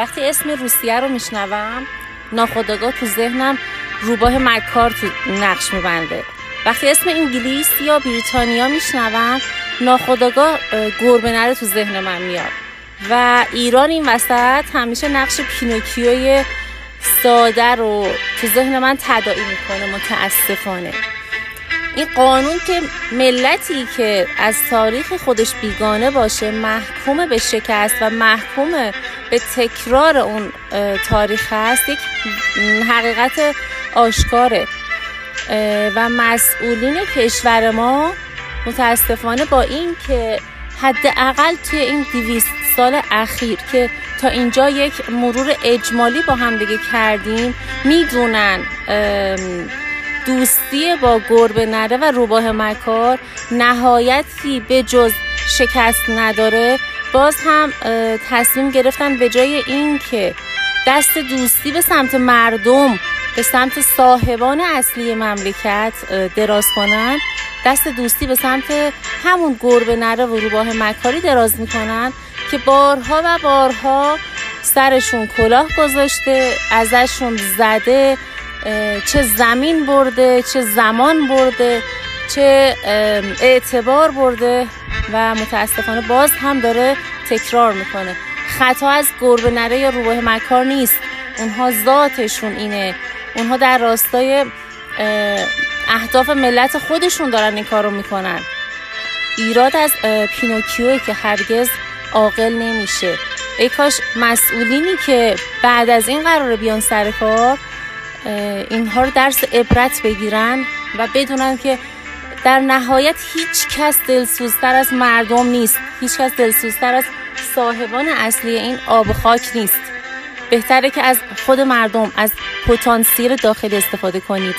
وقتی اسم روسیه رو میشنوم ناخداگاه تو ذهنم روباه مکار تو نقش میبنده. وقتی اسم انگلیس یا بریتانیا میشنوم ناخداگاه گربه تو ذهن من میاد. و ایران این وسط همیشه نقش پینوکیوی ساده رو تو ذهن من تداعی می‌کنه متاسفانه. این قانون که ملتی که از تاریخ خودش بیگانه باشه محکوم به شکست و محکوم به تکرار اون تاریخ هست یک حقیقت آشکاره. و مسئولین کشور ما متاسفانه با این که حداقل توی این دیویست سال اخیر که تا اینجا یک مرور اجمالی با هم دیگه کردیم می‌دونن دوستی با گربه نره و روباه مکار نهایتی به جز شکست نداره باز هم تصمیم گرفتن به جای اینکه دست دوستی به سمت مردم به سمت صاحبان اصلی مملکت دراز کنن. دست دوستی به سمت همون گربه نره و روباه مکاری دراز می‌کنن که بارها و بارها سرشون کلاه گذاشته ازشون زده چه زمین برده چه زمان برده چه اعتبار برده و متاسفانه باز هم داره تکرار می‌کنه. خطا از گربه نره یا روباه مکار نیست. اونها ذاتشون اینه. اونها در راستای اهداف ملت خودشون دارن این کار رو می‌کنن. ایراد از پینوکیوه که هرگز عاقل نمیشه. ای کاش مسئولینی که بعد از این قرار بیان سر کار اینها رو درس عبرت بگیرن و بدونن که در نهایت هیچ کس دلسوزتر از مردم نیست. هیچ کس دلسوزتر از صاحبان اصلی این آب خاک نیست. بهتره که از خود مردم از پتانسیل داخلی استفاده کنید.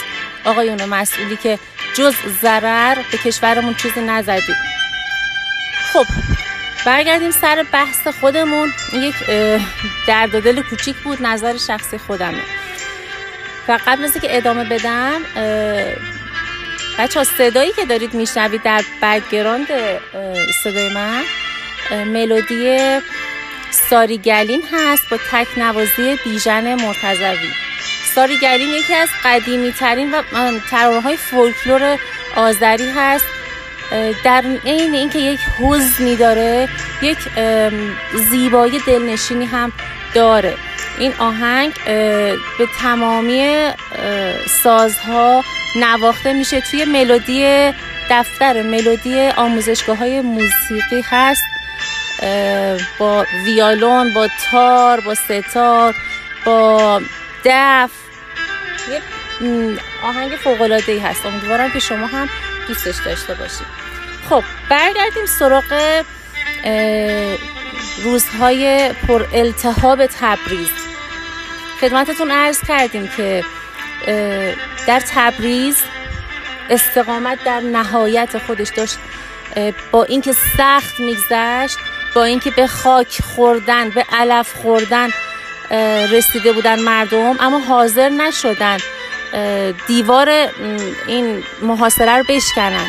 آقایون مسئولی که جز ضرر به کشورمون چیزی نزدید خب برگردیم سر بحث خودمون. یک درد دل کوچیک بود نظر شخصی خودمه. و قبل از که ادامه بدم بچه ها صدایی که دارید میشنوید در background صدای من ملودی ساری گلین هست با تک نوازی بیژن مرتضوی. ساری گلین یکی از قدیمی ترین و ترانه های فولکلور آذری هست. در عین اینکه یک حزنی داره یک زیبایی دلنشینی هم داره. این آهنگ به تمامی سازها نواخته میشه. توی ملودی دفتر ملودی آموزشگاه های موسیقی هست. با ویالون با تار با ستار با دف. یه آهنگ فوقلاده ای هست. امیدوارم که شما هم دوستش داشته باشید. خب برگردیم سراغ روزهای پر التهاب تبریز. خدمتتون عرض کردیم که در تبریز استقامت در نهایت خودش داشت. با اینکه سخت میگذشت با اینکه به خاک خوردن به علف خوردن رسیده بودن مردم اما حاضر نشدن دیوار این محاصره رو بشکنن.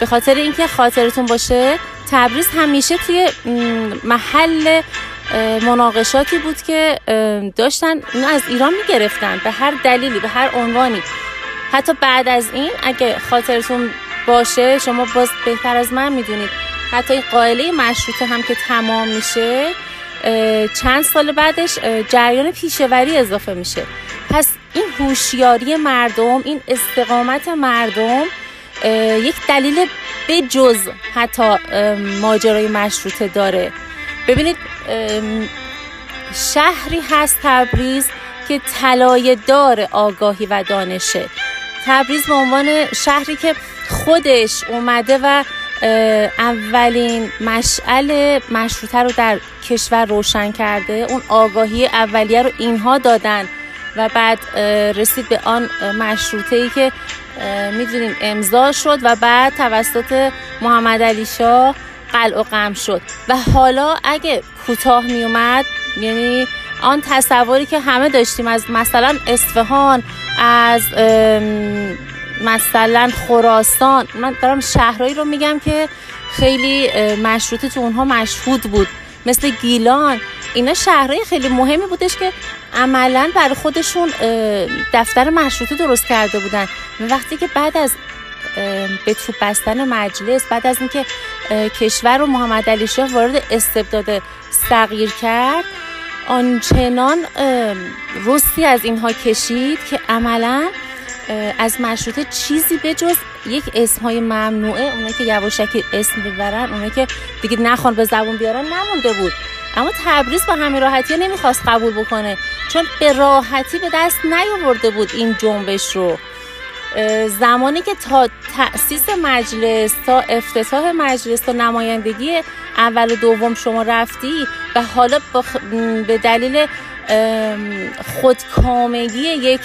به خاطر اینکه خاطرتون باشه تبریز همیشه توی محل مناقشاتی بود که داشتن اینو از ایران می‌گرفتن به هر دلیلی به هر عنوانی. حتی بعد از این اگه خاطرتون باشه شما باز بهتر از من می‌دونید. حتی این قائله مشروطه هم که تمام میشه چند سال بعدش جریان پیشوری اضافه میشه. پس این هوشیاری مردم این استقامت مردم یک دلیل به جز حتی ماجرای مشروطه داره. ببینید شهری هست تبریز که طلای دار آگاهی و دانشه. تبریز به عنوان شهری که خودش اومده و اولین مشعل مشروطه رو در کشور روشن کرده. اون آگاهی اولیه رو اینها دادن و بعد رسید به آن مشروطه ای که می‌دونیم امضا شد و بعد توسط محمد علی شاه قلع و قم شد. و حالا اگه کوتاه می اومد یعنی آن تصوری که همه داشتیم از مثلا اصفهان از مثلا خراسان من دارم شهرهایی رو میگم که خیلی مشروطه تو اونها مشهود بود. مثل گیلان اینا شهرهای خیلی مهمی بودش که عملا برای خودشون دفتر مشروطه درست کرده بودن. وقتی که بعد از به تو بستن مجلس بعد از اینکه کشور رو محمد علی شاه وارد استبداد صغیر کرد آنچنان رستی از اینها کشید که عملا از مشروطه چیزی به جز یک اسم های ممنوعه اونایی که یواشکی اسم ببرن اونایی که دیگه نخوان به زبون بیارن نمونده بود. اما تبریز با همین راحتی نمی‌خواست قبول بکنه چون به راحتی به دست نیاورده بود این جنبش رو. زمانی که تا تأسیس مجلس تا افتتاح مجلس تا نمایندگی اول و دوم شما رفتی و حالا به دلیل خودکامگی یک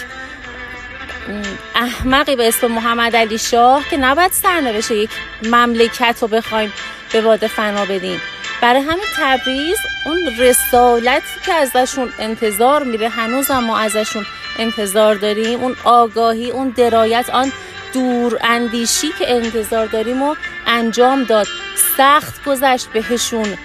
احمقی به اسم محمد علی شاه که نباید سرنوشت یک مملکت رو بخوایم به باد فنا بدیم. برای همین تبریز اون رسالتی که ازشون انتظار میره هنوز هم ما ازشون انتظار داریم. اون آگاهی اون درایت آن دور اندیشی که انتظار داریم و انجام داد. سخت گذشت بهشون.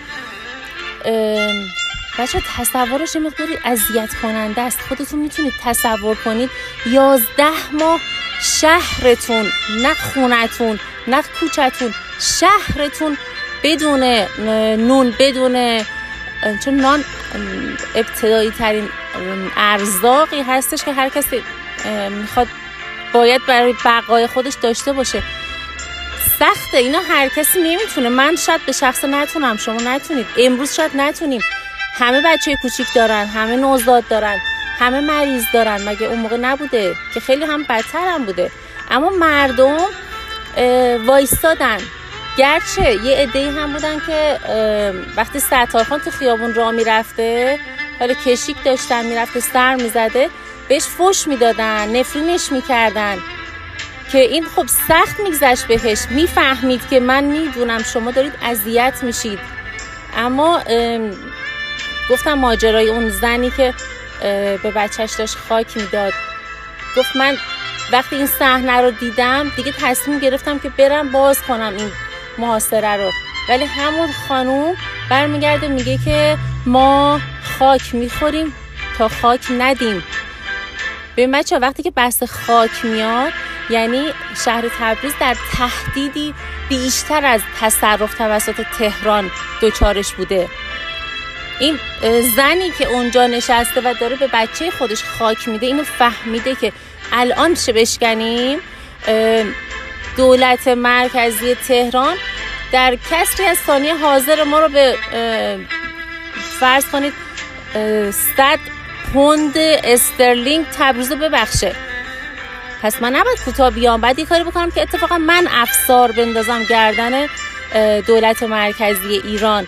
بچه تصورش مقداری اذیت کننده است. خودتون می‌تونید تصور کنید. یازده ماه شهرتون نه خونتون نه کوچتون شهرتون بدون نون بدون چون نان ابتدایی ترین ارزاقی هستش که هر کسی می‌خواد باید برای بقای خودش داشته باشه. سخته اینا هر کسی نمی‌تونه. من شاید به شخص نتونم شما نتونید. امروز شاید نتونیم. همه بچه کوچیک دارن همه نوزاد دارن همه مریض دارن. مگه اون موقع نبوده که خیلی هم بدتر هم بوده. اما مردم وایستادن. گرچه یه عده هم بودن که وقتی ستارخان تو خیابون را می‌رفته حالا کشیک داشتن می‌رفته سر می‌زده بهش فش می‌دادن نفرینش می‌کردن. که این خب سخت میگذشت بهش. می‌فهمید که من می‌دونم شما دارید اذیت میشید. اما گفتم ماجرای اون زنی که به بچهش داشت خاک می‌داد. گفت من وقتی این صحنه رو دیدم دیگه تصمیم گرفتم که برم باز کنم این محاصره رو. ولی همون خانوم برمیگرده میگه که ما خاک می‌خوریم تا خاک ندیم. به بچه وقتی که بحث خاک میاد یعنی شهر تبریز در تهدیدی بیشتر از تصرف توسط تهران دوچارش بوده. این زنی که اونجا نشسته و داره به بچه خودش خاک میده اینو فهمیده که الان چه بشکنیم؟ دولت مرکزی تهران در کسری از ثانیه حاضر ما رو به فرض کنید صد پوند استرلینگ تبریز ببخشه. پس من نباید کوتاه بیام. بعد یه کاری بکنم که اتفاقا من افسار بندازم گردن دولت مرکزی ایران.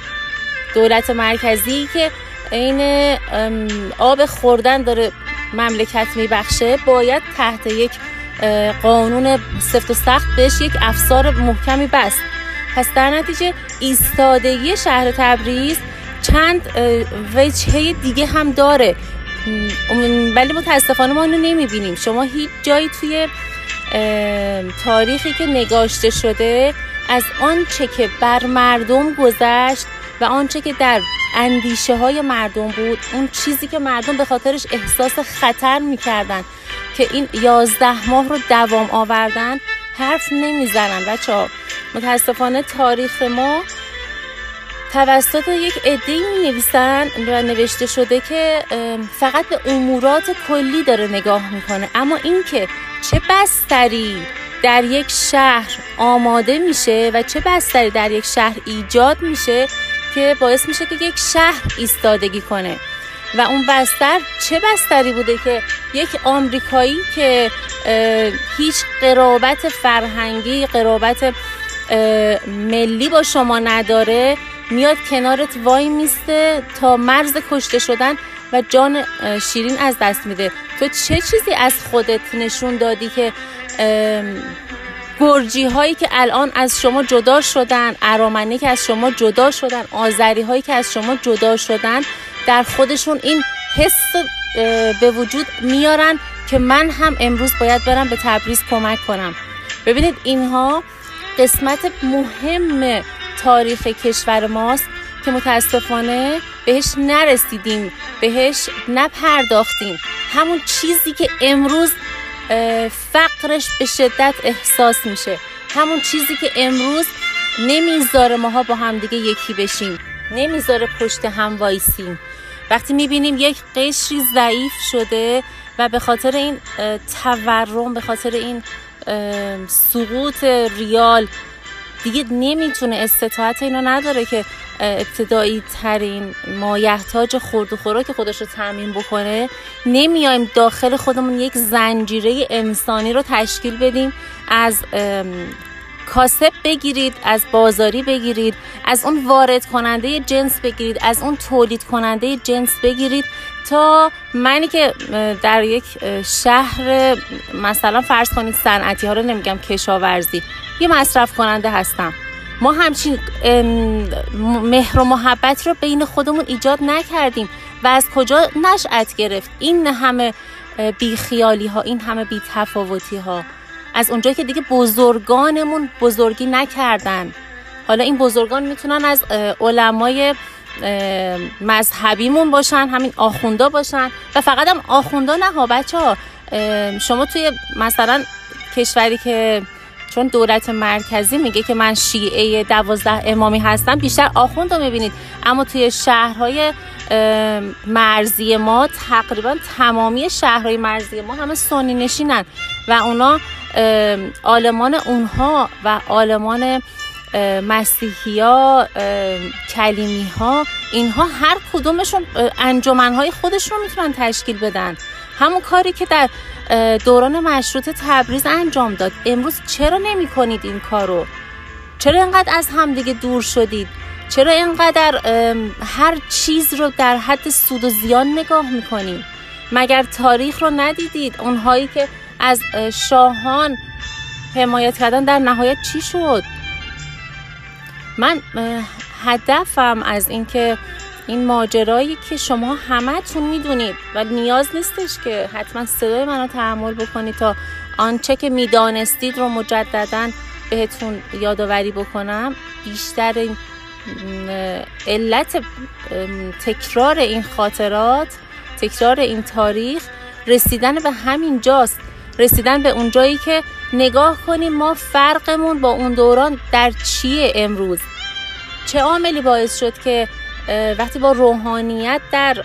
دولت مرکزی که این آب خوردن داره مملکت میبخشه باید تحت یک قانون سفت و سخت بهش یک افسار محکمی بست. پس در نتیجه ایستادگی شهر تبریز چند وجهه دیگه هم داره. ولی متاسفانه ما اینو نمی‌بینیم. شما هیچ جایی توی تاریخی که نگاشته شده از آنچه که بر مردم گذشت و آنچه که در اندیشه های مردم بود اون چیزی که مردم به خاطرش احساس خطر می‌کردن. که این یازده ماه رو دوام آوردن حرف نمی‌زنن بچه ها متاسفانه تاریخ ما توسط یک عده می نویسن و نوشته شده که فقط به امورات کلی داره نگاه می‌کنه. اما اینکه چه بستری در یک شهر آماده میشه و چه بستری در یک شهر ایجاد میشه که باعث میشه که یک شهر ایستادگی کنه. و اون بستر چه بستری بوده که یک آمریکایی که هیچ قرابت فرهنگی قرابت ملی با شما نداره میاد کنارت وای میسته تا مرز کشته شدن و جان شیرین از دست میده. تو چه چیزی از خودت نشون دادی که گرجی هایی که الان از شما جدا شدن ارامنی که از شما جدا شدن آذری هایی که از شما جدا شدن در خودشون این حس به وجود میارن که من هم امروز باید برم به تبریز کمک کنم. ببینید اینها قسمت مهم تاریخ کشور ماست که متاسفانه بهش نرسیدیم بهش نپرداختیم. همون چیزی که امروز فقرش به شدت احساس میشه. همون چیزی که امروز نمی‌ذاره ماها با همدیگه یکی بشیم. نمی‌ذاره پشت هم وایسیم. وقتی می‌بینیم یک قشری ضعیف شده و به خاطر این تورم به خاطر این سقوط ریال دیگه نمی‌تونه استطاعت اینو نداره که ابتدایی ترین مایحتاج خورد و خوراک خودش رو تعمین بکنه. نمیایم داخل خودمون یک زنجیره انسانی رو تشکیل بدیم از کاسب بگیرید از بازاری بگیرید از اون وارد کننده جنس بگیرید از اون تولید کننده جنس بگیرید تا منی که در یک شهر مثلا فرض کنید صنعتی ها رو نمیگم کشاورزی یه مصرف کننده هستم. ما همچین مهر و محبت رو بین خودمون ایجاد نکردیم و از کجا نشأت گرفت؟ این همه بیخیالی ها این همه بی تفاوتی ها از اونجایی که دیگه بزرگانمون بزرگی نکردن. حالا این بزرگان می‌تونن از علمای مذهبیمون باشن همین آخوندا باشن. و فقط هم آخوندا نه ها بچه ها. شما توی مثلا کشوری که چون دولت مرکزی میگه که من شیعه دوازده امامی هستم بیشتر آخوند می‌بینید. اما توی شهرهای مرزی ما تقریبا تمامی شهرهای مرزی ما همه سنی نشینن. و اونا آلمان اونها و آلمان مسیحی ها کلیمی ها اینها هر کدومشون انجمنهای خودش رو می‌تونن تشکیل بدن. همون کاری که در دوران مشروط تبریز انجام داد. امروز چرا نمی کنید این کارو؟ چرا اینقدر از همدیگه دور شدید؟ چرا اینقدر هر چیز رو در حد سود و زیان نگاه می‌کنید؟ مگر تاریخ رو ندیدید؟ اونهایی که از شاهان حمایت کردن در نهایت چی شد؟ من هدفم از اینکه این ماجرایی که شما همتون می‌دونید و نیاز نیستش که حتما صدای منو تحمل بکنید تا آنچه که می‌دانستید رو مجددا بهتون یادآوری بکنم بیشتر این علت تکرار این خاطرات تکرار این تاریخ رسیدن به همین جاست. رسیدن به اون جایی که نگاه کنیم ما فرقمون با اون دوران در چیه امروز؟ چه عاملی باعث شد که وقتی با روحانیت در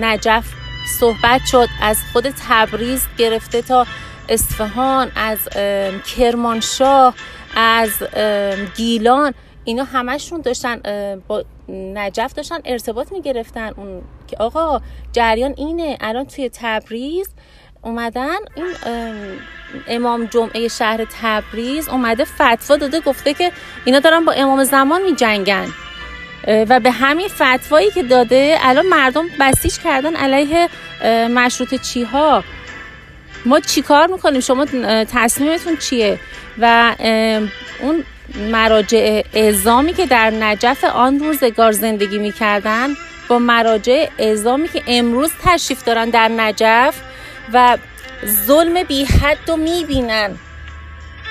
نجف صحبت شد از خود تبریز گرفته تا اصفهان از کرمانشاه از گیلان اینا همشون داشتن با نجف داشتن ارتباط می‌گرفتن. اون که آقا جریان اینه الان توی تبریز اومدن. این امام جمعه شهر تبریز اومده فتوا داده گفته که اینا دارن با امام زمان می جنگن و به همین فتوایی که داده الان مردم بسیج کردن علیه مشروط چی ها ما چی کار می‌کنیم؟ شما تصمیمتون چیه؟ و اون مراجع اعزامی که در نجف آن روزگار زندگی می‌کردن با مراجع اعزامی که امروز تشریف دارن در نجف و ظلم بی حد رو می‌بینن.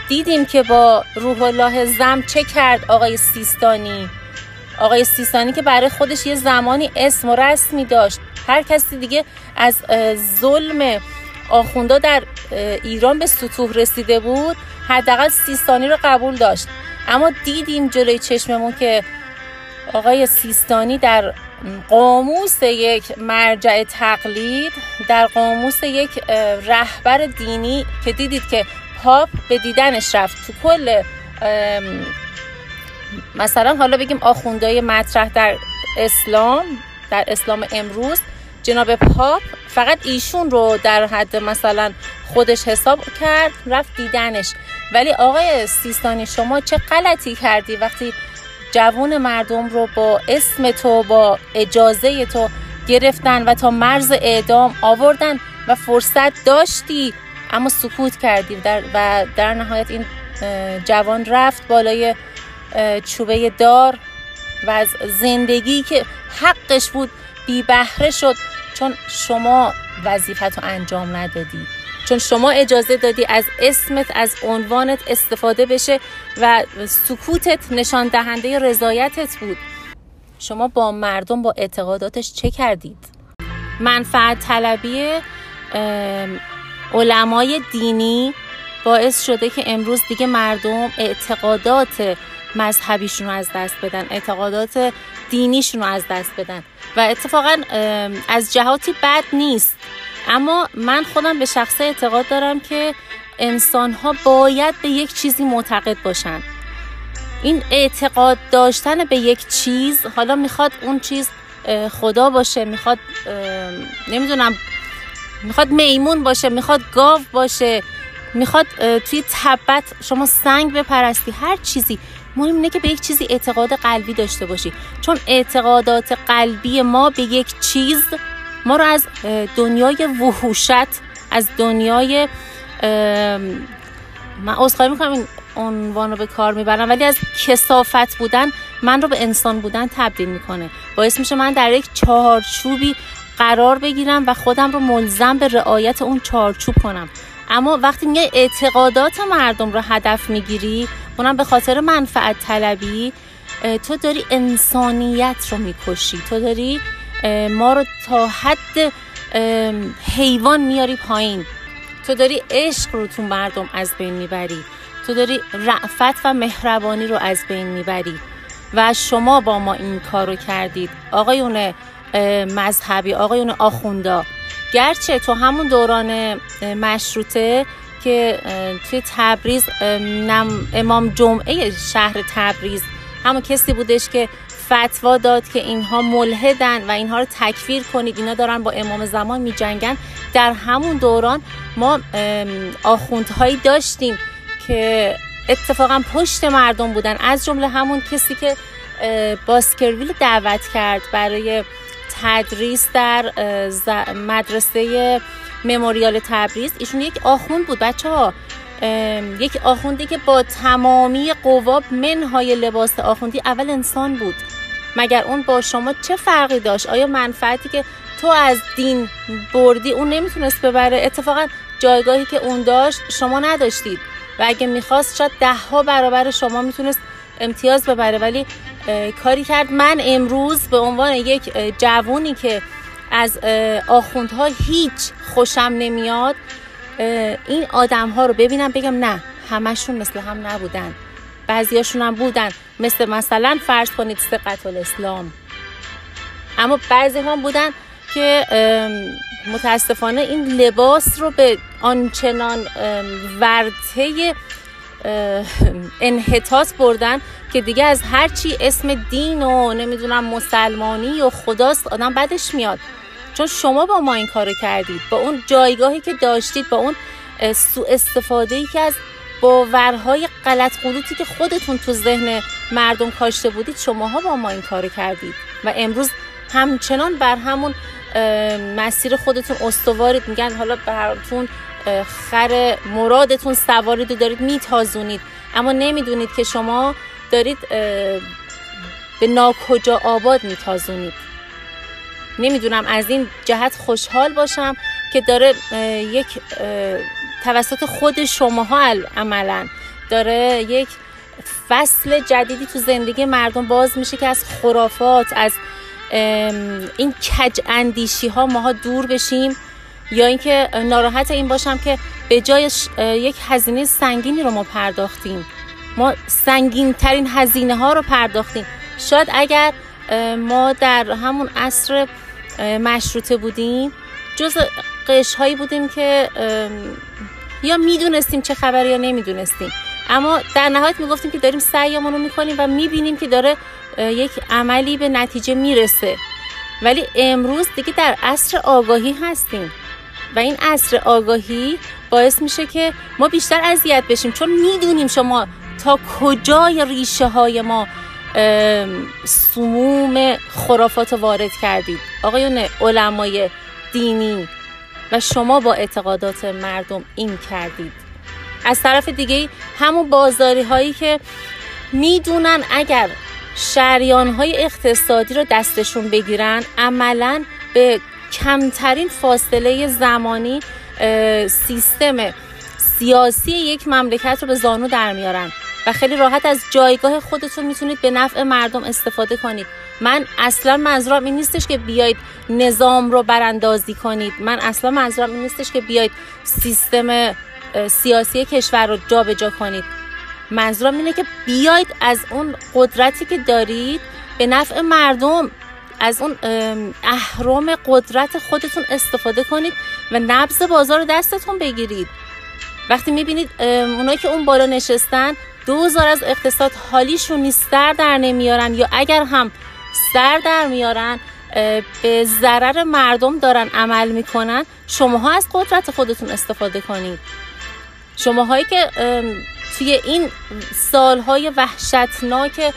دیدیم که با روح الله زم چه کرد آقای سیستانی؟ آقای سیستانی که برای خودش یه زمانی اسم و رسمی داشت هر کسی دیگه از ظلم آخوندا در ایران به سطوح رسیده بود حداقل سیستانی رو قبول داشت. اما دیدیم جلوی چشممون که آقای سیستانی در قاموس یک مرجع تقلید در قاموس یک رهبر دینی که دیدید که پاپ به دیدنش رفت. تو کل مثلا حالا بگیم آخوندهای مطرح در اسلام در اسلام امروز جناب پاپ فقط ایشون رو در حد مثلا خودش حساب کرد رفت دیدنش. ولی آقای سیستانی شما چه غلطی کردی وقتی جوون مردم رو با اسم تو با اجازه تو گرفتن و تا مرز اعدام آوردن و فرصت داشتی اما سکوت کردی در و در نهایت این جوان رفت بالای چوبه دار و از زندگی که حقش بود بی بهره شد چون شما وظیفت رو انجام ندادی. چون شما اجازه دادی از اسمت از عنوانت استفاده بشه و سکوتت نشان دهنده رضایتت بود. شما با مردم با اعتقاداتش چه کردید؟ منفعت طلبی علمای دینی باعث شده که امروز دیگه مردم اعتقادات مذهبیشون رو از دست بدن اعتقادات دینیشون رو از دست بدن. و اتفاقا از جهاتی بد نیست. اما من خودم به شخص اعتقاد دارم که انسان ها باید به یک چیزی معتقد باشن. این اعتقاد داشتن به یک چیز حالا می‌خواد اون چیز خدا باشه می‌خواد نمی‌دونم می‌خواد میمون باشه می‌خواد گاو باشه می‌خواد توی تبت شما سنگ بپرستی هر چیزی. مهم اینه که به یک چیزی اعتقاد قلبی داشته باشی. چون اعتقادات قلبی ما به یک چیز ما رو از دنیای وحوشت از دنیای من عذرخواهی می‌کنم این عنوان رو به کار می‌برم ولی از کسافت بودن من رو به انسان بودن تبدیل می‌کنه. باعث میشه من در یک چهارچوبی قرار بگیرم و خودم رو ملزم به رعایت اون چهارچوب کنم. اما وقتی میگه اعتقادات مردم رو هدف می‌گیری اونم به خاطر منفعت طلبی تو داری انسانیت رو می‌کشی. تو داری ما رو تا حد حیوان میاری پایین. تو داری عشق رو تو مردم از بین می‌بری. تو داری رعفت و مهربانی رو از بین می‌بری. و شما با ما این کار رو کردید. آقایون مذهبی آقایون آخوندا. گرچه تو همون دوران مشروطه که توی تبریز امام جمعه شهر تبریز همون کسی بودش که فتوا داد که اینها ملحدن و اینها رو تکفیر کنید. اینا دارن با امام زمان می جنگن در همون دوران ما آخوندهایی داشتیم که اتفاقا پشت مردم بودن. از جمله همون کسی که باسکرویل دعوت کرد برای تدریس در مدرسه مموریال تبریز. ایشون یک آخوند بود بچه ها یک آخوندی که با تمامی قواب منهای لباس آخوندی اول انسان بود. مگر اون با شما چه فرقی داشت؟ آیا منفعتی که تو از دین بردی اون نمی‌تونست ببره؟ اتفاقا جایگاهی که اون داشت شما نداشتید. و اگه می‌خواست شاید ده ها برابر شما می‌تونست امتیاز ببره. ولی کاری کرد. من امروز به عنوان یک جوونی که از آخوندها هیچ خوشم نمیاد این آدم ها رو ببینم بگم نه همشون مثل هم نبودن. بعضیاشون هم بودن. مثل مثلا فرض کنید سقط الاسلام. اما بعضی هم بودن که متاسفانه این لباس رو به آنچنان ورته انحطاط بردن که دیگه از هرچی اسم دین و نمی‌دونم مسلمانی و خداست آدم بدش میاد. چون شما با ما این کارو کردید با اون جایگاهی که داشتید با اون سوء استفاده ای که از باورهای غلط قلوتی که خودتون تو ذهن مردم کاشته بودید شماها با ما این کارو کردید. و امروز همچنان بر همون مسیر خودتون استوارید. میگن حالا براتون خر مرادتون سوارید و دارید میتازونید. اما نمی‌دونید که شما دارید به ناکجا آباد میتازونید. نمی‌دونم از این جهت خوشحال باشم که داره یک توسط خود شماها عملا داره یک فصل جدیدی تو زندگی مردم باز میشه که از خرافات از این کج اندیشی ها ماها دور بشیم یا اینکه ناراحت این باشم که به جای یک هزینه سنگینی رو ما پرداختیم. ما سنگین ترین هزینه ها رو پرداختیم. شاید اگر ما در همون عصر مشروطه بودیم. جز قش هایی بودیم که یا می‌دونستیم چه خبری یا نمی‌دونستیم. اما در نهایت می‌گفتیم که داریم سعیمون رو می‌کنیم و می‌بینیم که داره یک عملی به نتیجه می‌رسه. ولی امروز دیگه در عصر آگاهی هستیم. و این عصر آگاهی باعث میشه که ما بیشتر اذیت بشیم. چون می‌دونیم شما تا کجای ریشه های ما سموم خرافات وارد کردید. آقایون علمای دینی و شما با اعتقادات مردم این کردید. از طرف دیگه همون بازاری هایی که می‌دونن اگر شریان های اقتصادی رو دستشون بگیرن عملا به کمترین فاصله زمانی سیستم سیاسی یک مملکت رو به زانو در میارن. و خیلی راحت از جایگاه خودتون می‌تونید به نفع مردم استفاده کنید. من اصلا منظورم این نیستش که بیاید نظام رو براندازی کنید. من اصلا منظورم این نیستش که بیاید سیستم سیاسی کشور رو جابجا جا کنید. منظورم اینه که بیاید از اون قدرتی که دارید به نفع مردم از اون اهرام قدرت خودتون استفاده کنید و نبض بازار رو دستتون بگیرید. وقتی می‌بینید اونایی که اون بالا نشستن دوزار از اقتصاد حالیشون نیست سر در نمیارن یا اگر هم سر در میارن به ضرر مردم دارن عمل می‌کنن شماها از قدرت خودتون استفاده کنید. شماهایی که توی این سالهای وحشتناک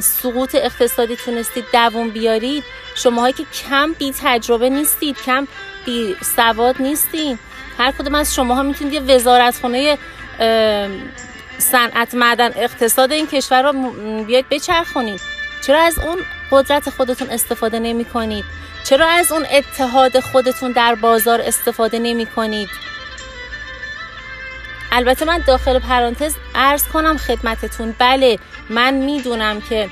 سقوط اقتصادی تونستید دووم بیارید شماهایی که کم بی تجربه نیستید کم بی سواد نیستید. هر کدوم از شماها می‌تونید یه وزارتخونه صنعت معدن اقتصاد این کشور رو بیاید بچرخونید. چرا از اون قدرت خودتون استفاده نمی کنید چرا از اون اتحاد خودتون در بازار استفاده نمی کنید البته من داخل پرانتز ارز کنم خدمتتون. بله من می‌دونم که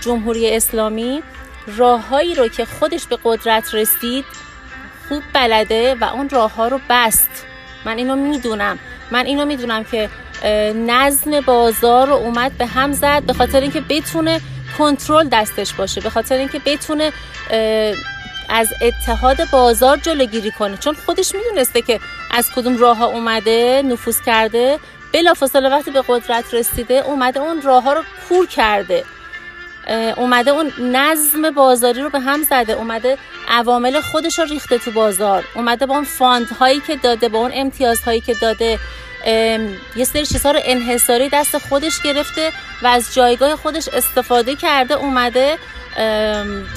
جمهوری اسلامی راههایی رو که خودش به قدرت رسید خوب بلده و اون راه ها رو بست. من اینو می‌دونم. من اینو می‌دونم که نظم بازار رو اومد به هم زد به خاطر اینکه بتونه کنترل دستش باشه به خاطر اینکه بتونه از اتحاد بازار جلوگیری کنه. چون خودش می‌دونسته که از کدوم راه ها اومده نفوذ کرده بلافاصله وقتی به قدرت رسیده اومده اون راه ها رو کور کرده. اومده اون نظم بازاری رو به هم زده اومده عوامل خودش رو ریخته تو بازار اومده با اون فاند هایی که داده با اون امتیازهایی که داده. یه سری چیزها رو انحصاری دست خودش گرفته و از جایگاه خودش استفاده کرده اومده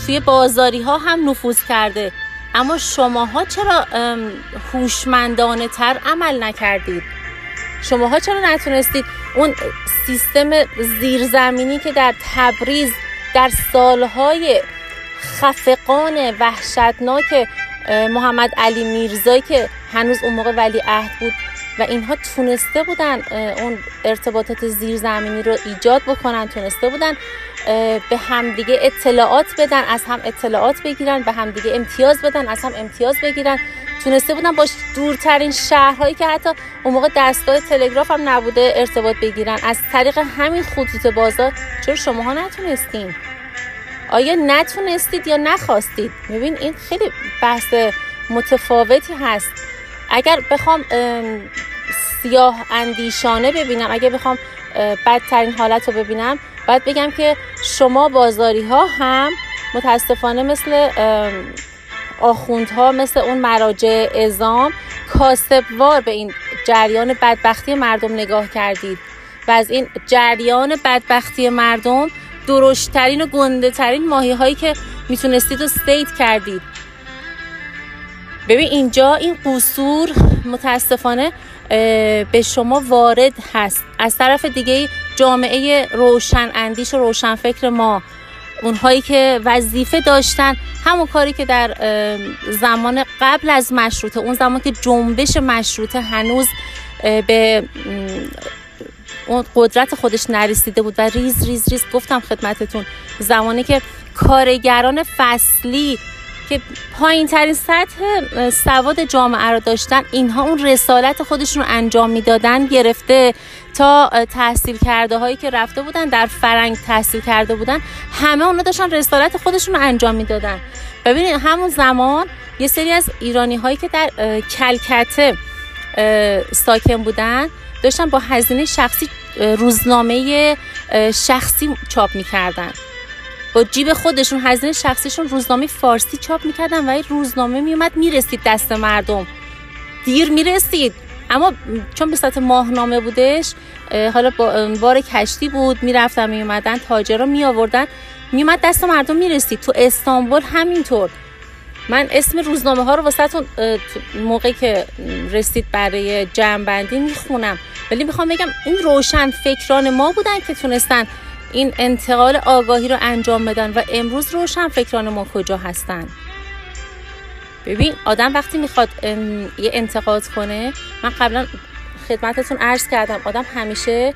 توی بازاری ها هم نفوذ کرده. اما شماها چرا هوشمندانه تر عمل نکردید؟ شماها چرا نتونستید اون سیستم زیرزمینی که در تبریز در سالهای خفقان وحشتناک محمد علی میرزایی که هنوز اون موقع ولی عهد بود و اینها تونسته بودن اون ارتباطات زیرزمینی رو ایجاد بکنن تونسته بودن به همدیگه اطلاعات بدن از هم اطلاعات بگیرن به همدیگه امتیاز بدن از هم امتیاز بگیرن. تونسته بودن با دورترین شهرهایی که حتی اون موقع دستگاه تلگراف هم نبوده ارتباط بگیرن. از طریق همین خطوط بازار چرا شماها نتونستین؟ آیا نتونستید یا نخواستید؟ ببین این خیلی بحث متفاوتی هست. اگر بخوام سیاه اندیشانه ببینم اگر بخوام بدترین حالت رو ببینم باید بگم که شما بازاری ها هم متاسفانه مثل آخوندها مثل اون مراجع ازام کاسبوار به این جریان بدبختی مردم نگاه کردید. و از این جریان بدبختی مردم درشترین و گنده ترین ماهی هایی که می‌تونستید رو استیت کردید. ببین اینجا این قصور متاسفانه به شما وارد هست. از طرف دیگه جامعه روشن اندیش و روشن فکر ما اونهایی که وظیفه داشتن همون کاری که در زمان قبل از مشروطه اون زمان که جنبش مشروطه هنوز به اون قدرت خودش نرسیده بود و ریز ریز ریز گفتم خدمتتون زمانی که کارگران فصلی که پایین ترین سطح سواد جامعه رو داشتن اینها اون رسالت خودشون رو انجام می‌دادن گرفته تا تحصیل کرده هایی که رفته بودن در فرنگ تحصیل کرده بودن همه اونا داشتن رسالت خودشون رو انجام می‌دادن. ببینید همون زمان یه سری از ایرانی هایی که در کلکته ساکن بودن داشتن با هزینه شخصی روزنامه شخصی چاپ می‌کردن. با جیب خودشون هزینه شخصیشون روزنامه فارسی چاپ می‌کردن و این روزنامه میومد می‌رسید دست مردم. دیر می‌رسید. اما چون به صورت ماهنامه بودش حالا با بار کشتی بود می‌رفتن میومدن تاجرها می آوردن میومد دست مردم می‌رسید. تو استانبول همینطور. من اسم روزنامه ها رو واسهتون موقعی که رسید برای جمع می‌خونم. ولی می‌خوام بگم این روشن فکران ما بودن که تونستن این انتقال آگاهی رو انجام بدن و امروز روشن فکران ما کجا هستن. ببین آدم وقتی می‌خواد یه انتقاد کنه من قبلا خدمتتون عرض کردم آدم همیشه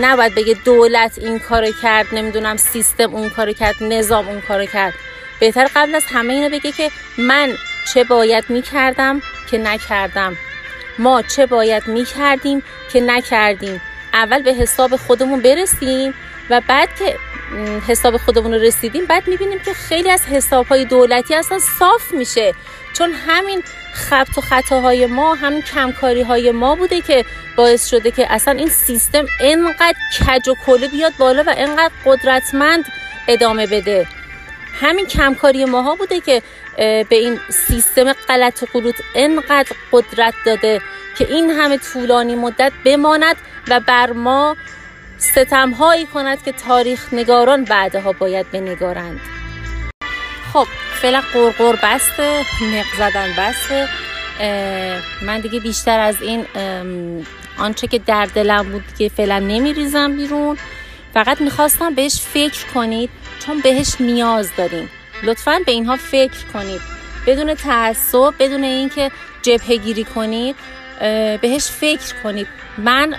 نباید بگه دولت این کار کرد نمی‌دونم سیستم اون کار کرد نظام اون کار کرد. بهتر قبل از همه اینو بگه که من چه باید می‌کردم که نکردم. ما چه باید می‌کردیم که نکردیم؟ اول به حساب خودمون برسیم و بعد که حساب خودمون رو رسیدیم بعد می‌بینیم که خیلی از حساب های دولتی اصلا صاف میشه. چون همین خبت و خطاهای ما همین کمکاری های ما بوده که باعث شده که اصلا این سیستم انقدر کج و کله بیاد بالا و انقدر قدرتمند ادامه بده. همین کمکاری ماها بوده که به این سیستم غلط و قلوت انقدر قدرت داده که این همه طولانی مدت بماند و بر ما ستم هایی کند که تاریخ نگاران بعدها باید بنگارند. خب فعلا قرقر بسته نق زدن بسته. من دیگه بیشتر از این آنچه که در دلم بود که فعلا نمیریزم بیرون. فقط می‌خواستم بهش فکر کنید چون بهش نیاز داریم. لطفا به اینها فکر کنید. بدون تعصب بدون اینکه جبهه گیری کنید بهش فکر کنید. من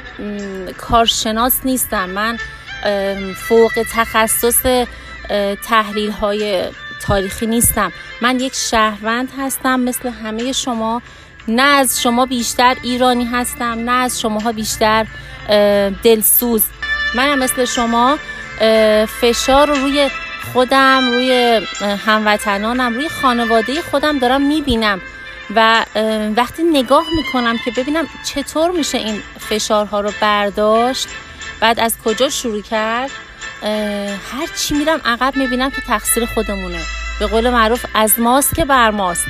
کارشناس نیستم. من فوق تخصص تحلیل های تاریخی نیستم. من یک شهروند هستم. مثل همه شما. نه از شما بیشتر ایرانی هستم. نه از شماها بیشتر دلسوز. منم مثل شما فشار رو روی خودم روی هموطنانم روی خانواده خودم دارم می‌بینم و وقتی نگاه می‌کنم که ببینم چطور میشه این فشارها رو برداشت بعد از کجا شروع کرد هر چی میرم عقب می‌بینم که تقصیر خودمونه. به قول معروف از ماست که بر ماست.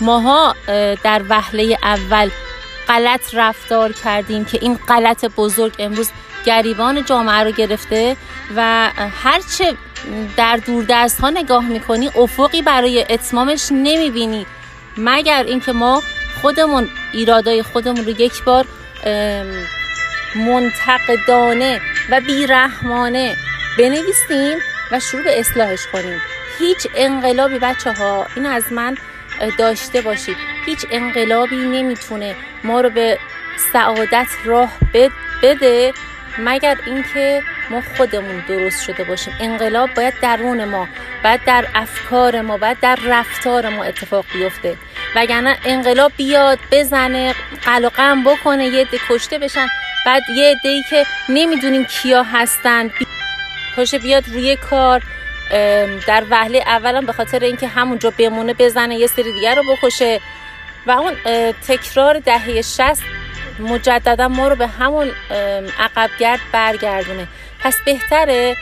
ماها در وهله اول غلط رفتار کردیم که این غلط بزرگ امروز گریبان جامعه رو گرفته و هرچه در دوردست ها نگاه می‌کنی افقی برای اتمامش نمی‌بینی. مگر اینکه ما خودمون ایرادای خودمون رو یک بار منتقدانه و بیرحمانه بنویسیم و شروع به اصلاحش کنیم. هیچ انقلابی بچه ها این از من داشته باشید. هیچ انقلابی نمی‌تونه ما رو به سعادت راه بده. مگر اینکه ما خودمون درست شده باشیم. انقلاب باید درون ما باید در افکار ما باید در رفتار ما اتفاق بیفته. وگرنه انقلاب بیاد بزنه قل و غم بکنه یه عده کشته بشن بعد یه عده که نمی‌دونیم کیا هستن پاشه بیاد روی کار در وهله اولم به خاطر اینکه همونجا بمونه بزنه یه سری دیگر رو بکشه. و اون تکرار دهه شست مجددا ما رو به همون عقبگرد برگردونه. پس بهتره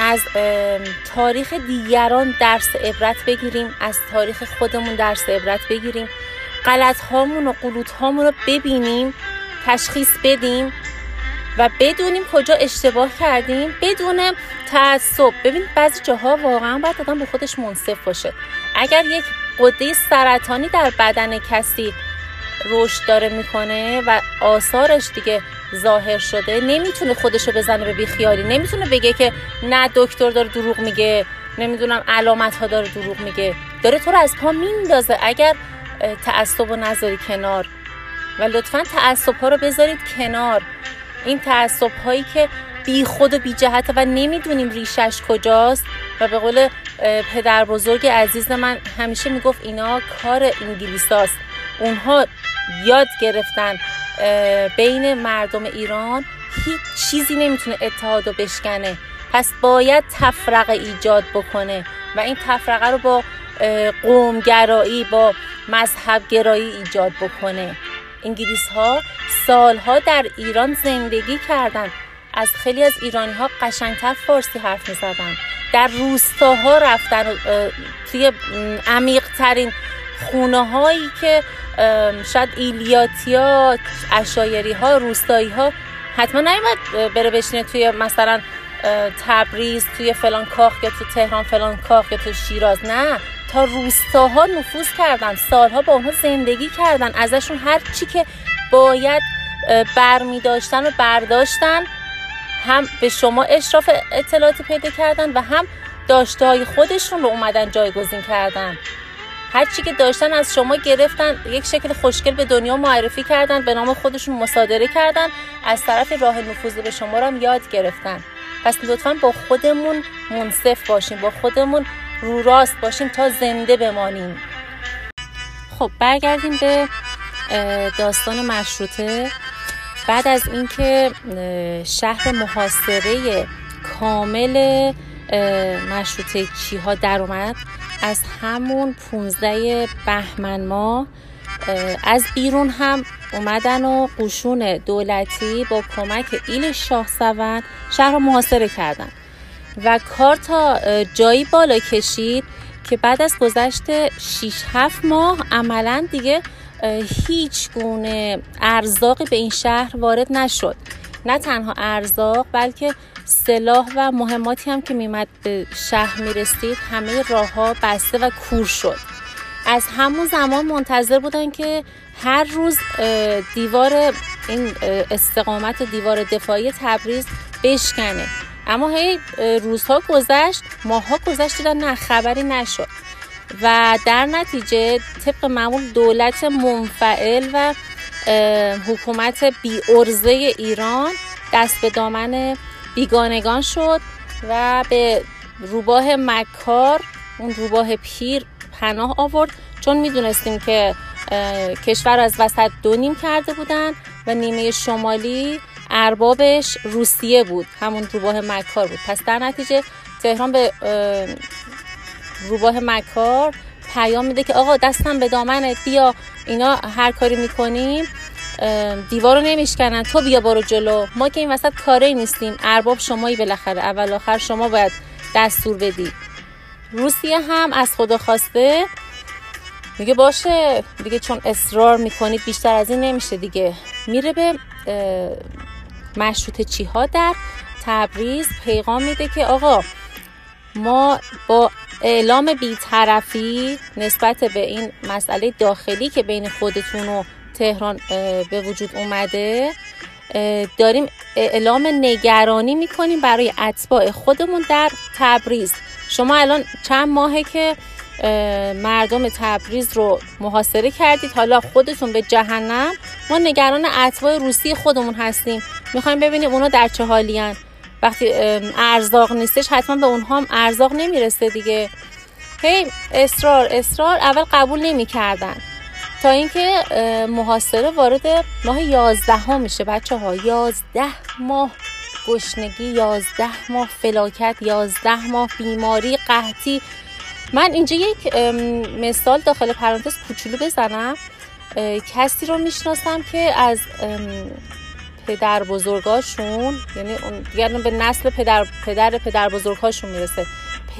از تاریخ دیگران درس عبرت بگیریم از تاریخ خودمون درس عبرت بگیریم. غلط هامون و قلوت هامون رو ببینیم تشخیص بدیم و بدونیم کجا اشتباه کردیم. بدون تعصب. ببینید بعضی جاها واقعا باید آدم به خودش منصف باشه. اگر یک قده سرطانی در بدن کسی رشد داره می‌کنه و آثارش دیگه ظاهر شده. نمی‌تونه خودشو بزنه به بیخیالی. نمی‌تونه بگه که نه دکتر داره دروغ میگه. نمی‌دونم علامت ها داره دروغ میگه. داره تو رو از پا میندازه. اگر تعصب و نذاری کنار. و لطفا تعصب ها رو بذارید کنار. این تعصب هایی که بی خود و بی جهت و نمی‌دونیم ریشش کجاست. و به قول پدر بزرگ عزیز من همیشه می‌گفت اینا کار انگلیساست. اونها یاد گرفتن بین مردم ایران هیچ چیزی نمی‌تونه اتحاد و بشکنه. پس باید تفرقه ایجاد بکنه و این تفرقه رو با قومگرایی با مذهب گرایی ایجاد بکنه. انگلیس ها سالها در ایران زندگی کردن. از خیلی از ایرانی ها قشنگتر فارسی حرف می زدن در روستاها رفتن توی عمیق ترین خونه هایی که شاید ایلیاتیا اشایری ها روستایی ها حتما نیومد بره بشینه توی مثلا تبریز توی فلان کاخ یا تو تهران فلان کاخ یا تو شیراز. نه تا روستاها نفوذ کردن سالها با اونها زندگی کردن ازشون هر چی که باید برمی داشتن و برداشتن هم به شما اشراف اطلاعاتی پیدا کردن و هم داشته های خودشون رو اومدن جایگزین کردن. هر چی که داشتن از شما گرفتن یک شکل خوشگل به دنیا معرفی کردن به نام خودشون مصادره کردن از طرف راه نفوذ به شما رو هم یاد گرفتن. پس لطفا با خودمون منصف باشیم با خودمون رو راست باشیم تا زنده بمانیم. خب برگردیم به داستان مشروطه. بعد از اینکه شهر محاصره کامل مشروطه چی ها در اومد از همون 15 بهمن ماه از بیرون هم اومدن و قشون دولتی با کمک ایل شاه سوند شهر رو محاصره کردن. و کار تا جایی بالا کشید که بعد از گذشت 6 7 ماه عملا دیگه هیچ گونه ارزاقی به این شهر وارد نشد. نه تنها ارزاق بلکه سلاح و مهماتی هم که میمد به شهر می‌رسید همه راه ها بسته و کور شد. از همون زمان منتظر بودن که هر روز دیوار این استقامت دیوار دفاعی تبریز بشکنه. اما هی روزها گذشت ماها گذشت دیدن نه خبری نشد. و در نتیجه طبق معمول دولت منفعل و حکومت بی ارزه ایران دست به دامن بیگانگان شد و به روباه مکار اون روباه پیر پناه آورد. چون می‌دونستیم که کشور از وسط دو نیم کرده بودن و نیمه شمالی اربابش روسیه بود. همون روباه مکار بود. پس در نتیجه تهران به روباه مکار پیام میده که آقا دستم به دامنت بیا اینا هر کاری می‌کنیم. دیوار رو نمیشکنن. تو بیا برو جلو. ما که این وسط کاری نیستیم. ارباب شمایی بالاخره. اول آخر شما باید دستور بدی. روسیه هم از خدا خواسته. میگه باشه. دیگه چون اصرار می‌کنید بیشتر از این نمیشه دیگه. میره به مشروط چی ها در تبریز پیغام میده که آقا ما با اعلام بیطرفی نسبت به این مسئله داخلی که بین خودتون و تهران به وجود اومده. داریم اعلام نگرانی می‌کنیم برای اتباع خودمون در تبریز. شما الان چند ماهه که مردم تبریز رو محاصره کردید؟ حالا خودتون به جهنم. ما نگران اتباع روسی خودمون هستیم. می‌خوایم ببینیم اونا در چه حالیان وقتی ارزاق نیستش حتما به اونها هم ارزاق نمی‌رسه دیگه. هی اصرار اصرار اول قبول نمی‌کردن. تا اینکه محاصره وارد ماه یازده ها میشه بچه ها یازده ماه گشنگی یازده ماه فلاکت یازده ماه بیماری قحطی. من اینجا یک مثال داخل پرانتز کوچولو بزنم. کسی رو می‌شناسم که از پدر بزرگاشون یعنی دیگر به نسل پدر پدر پدر بزرگاشون می‌رسه.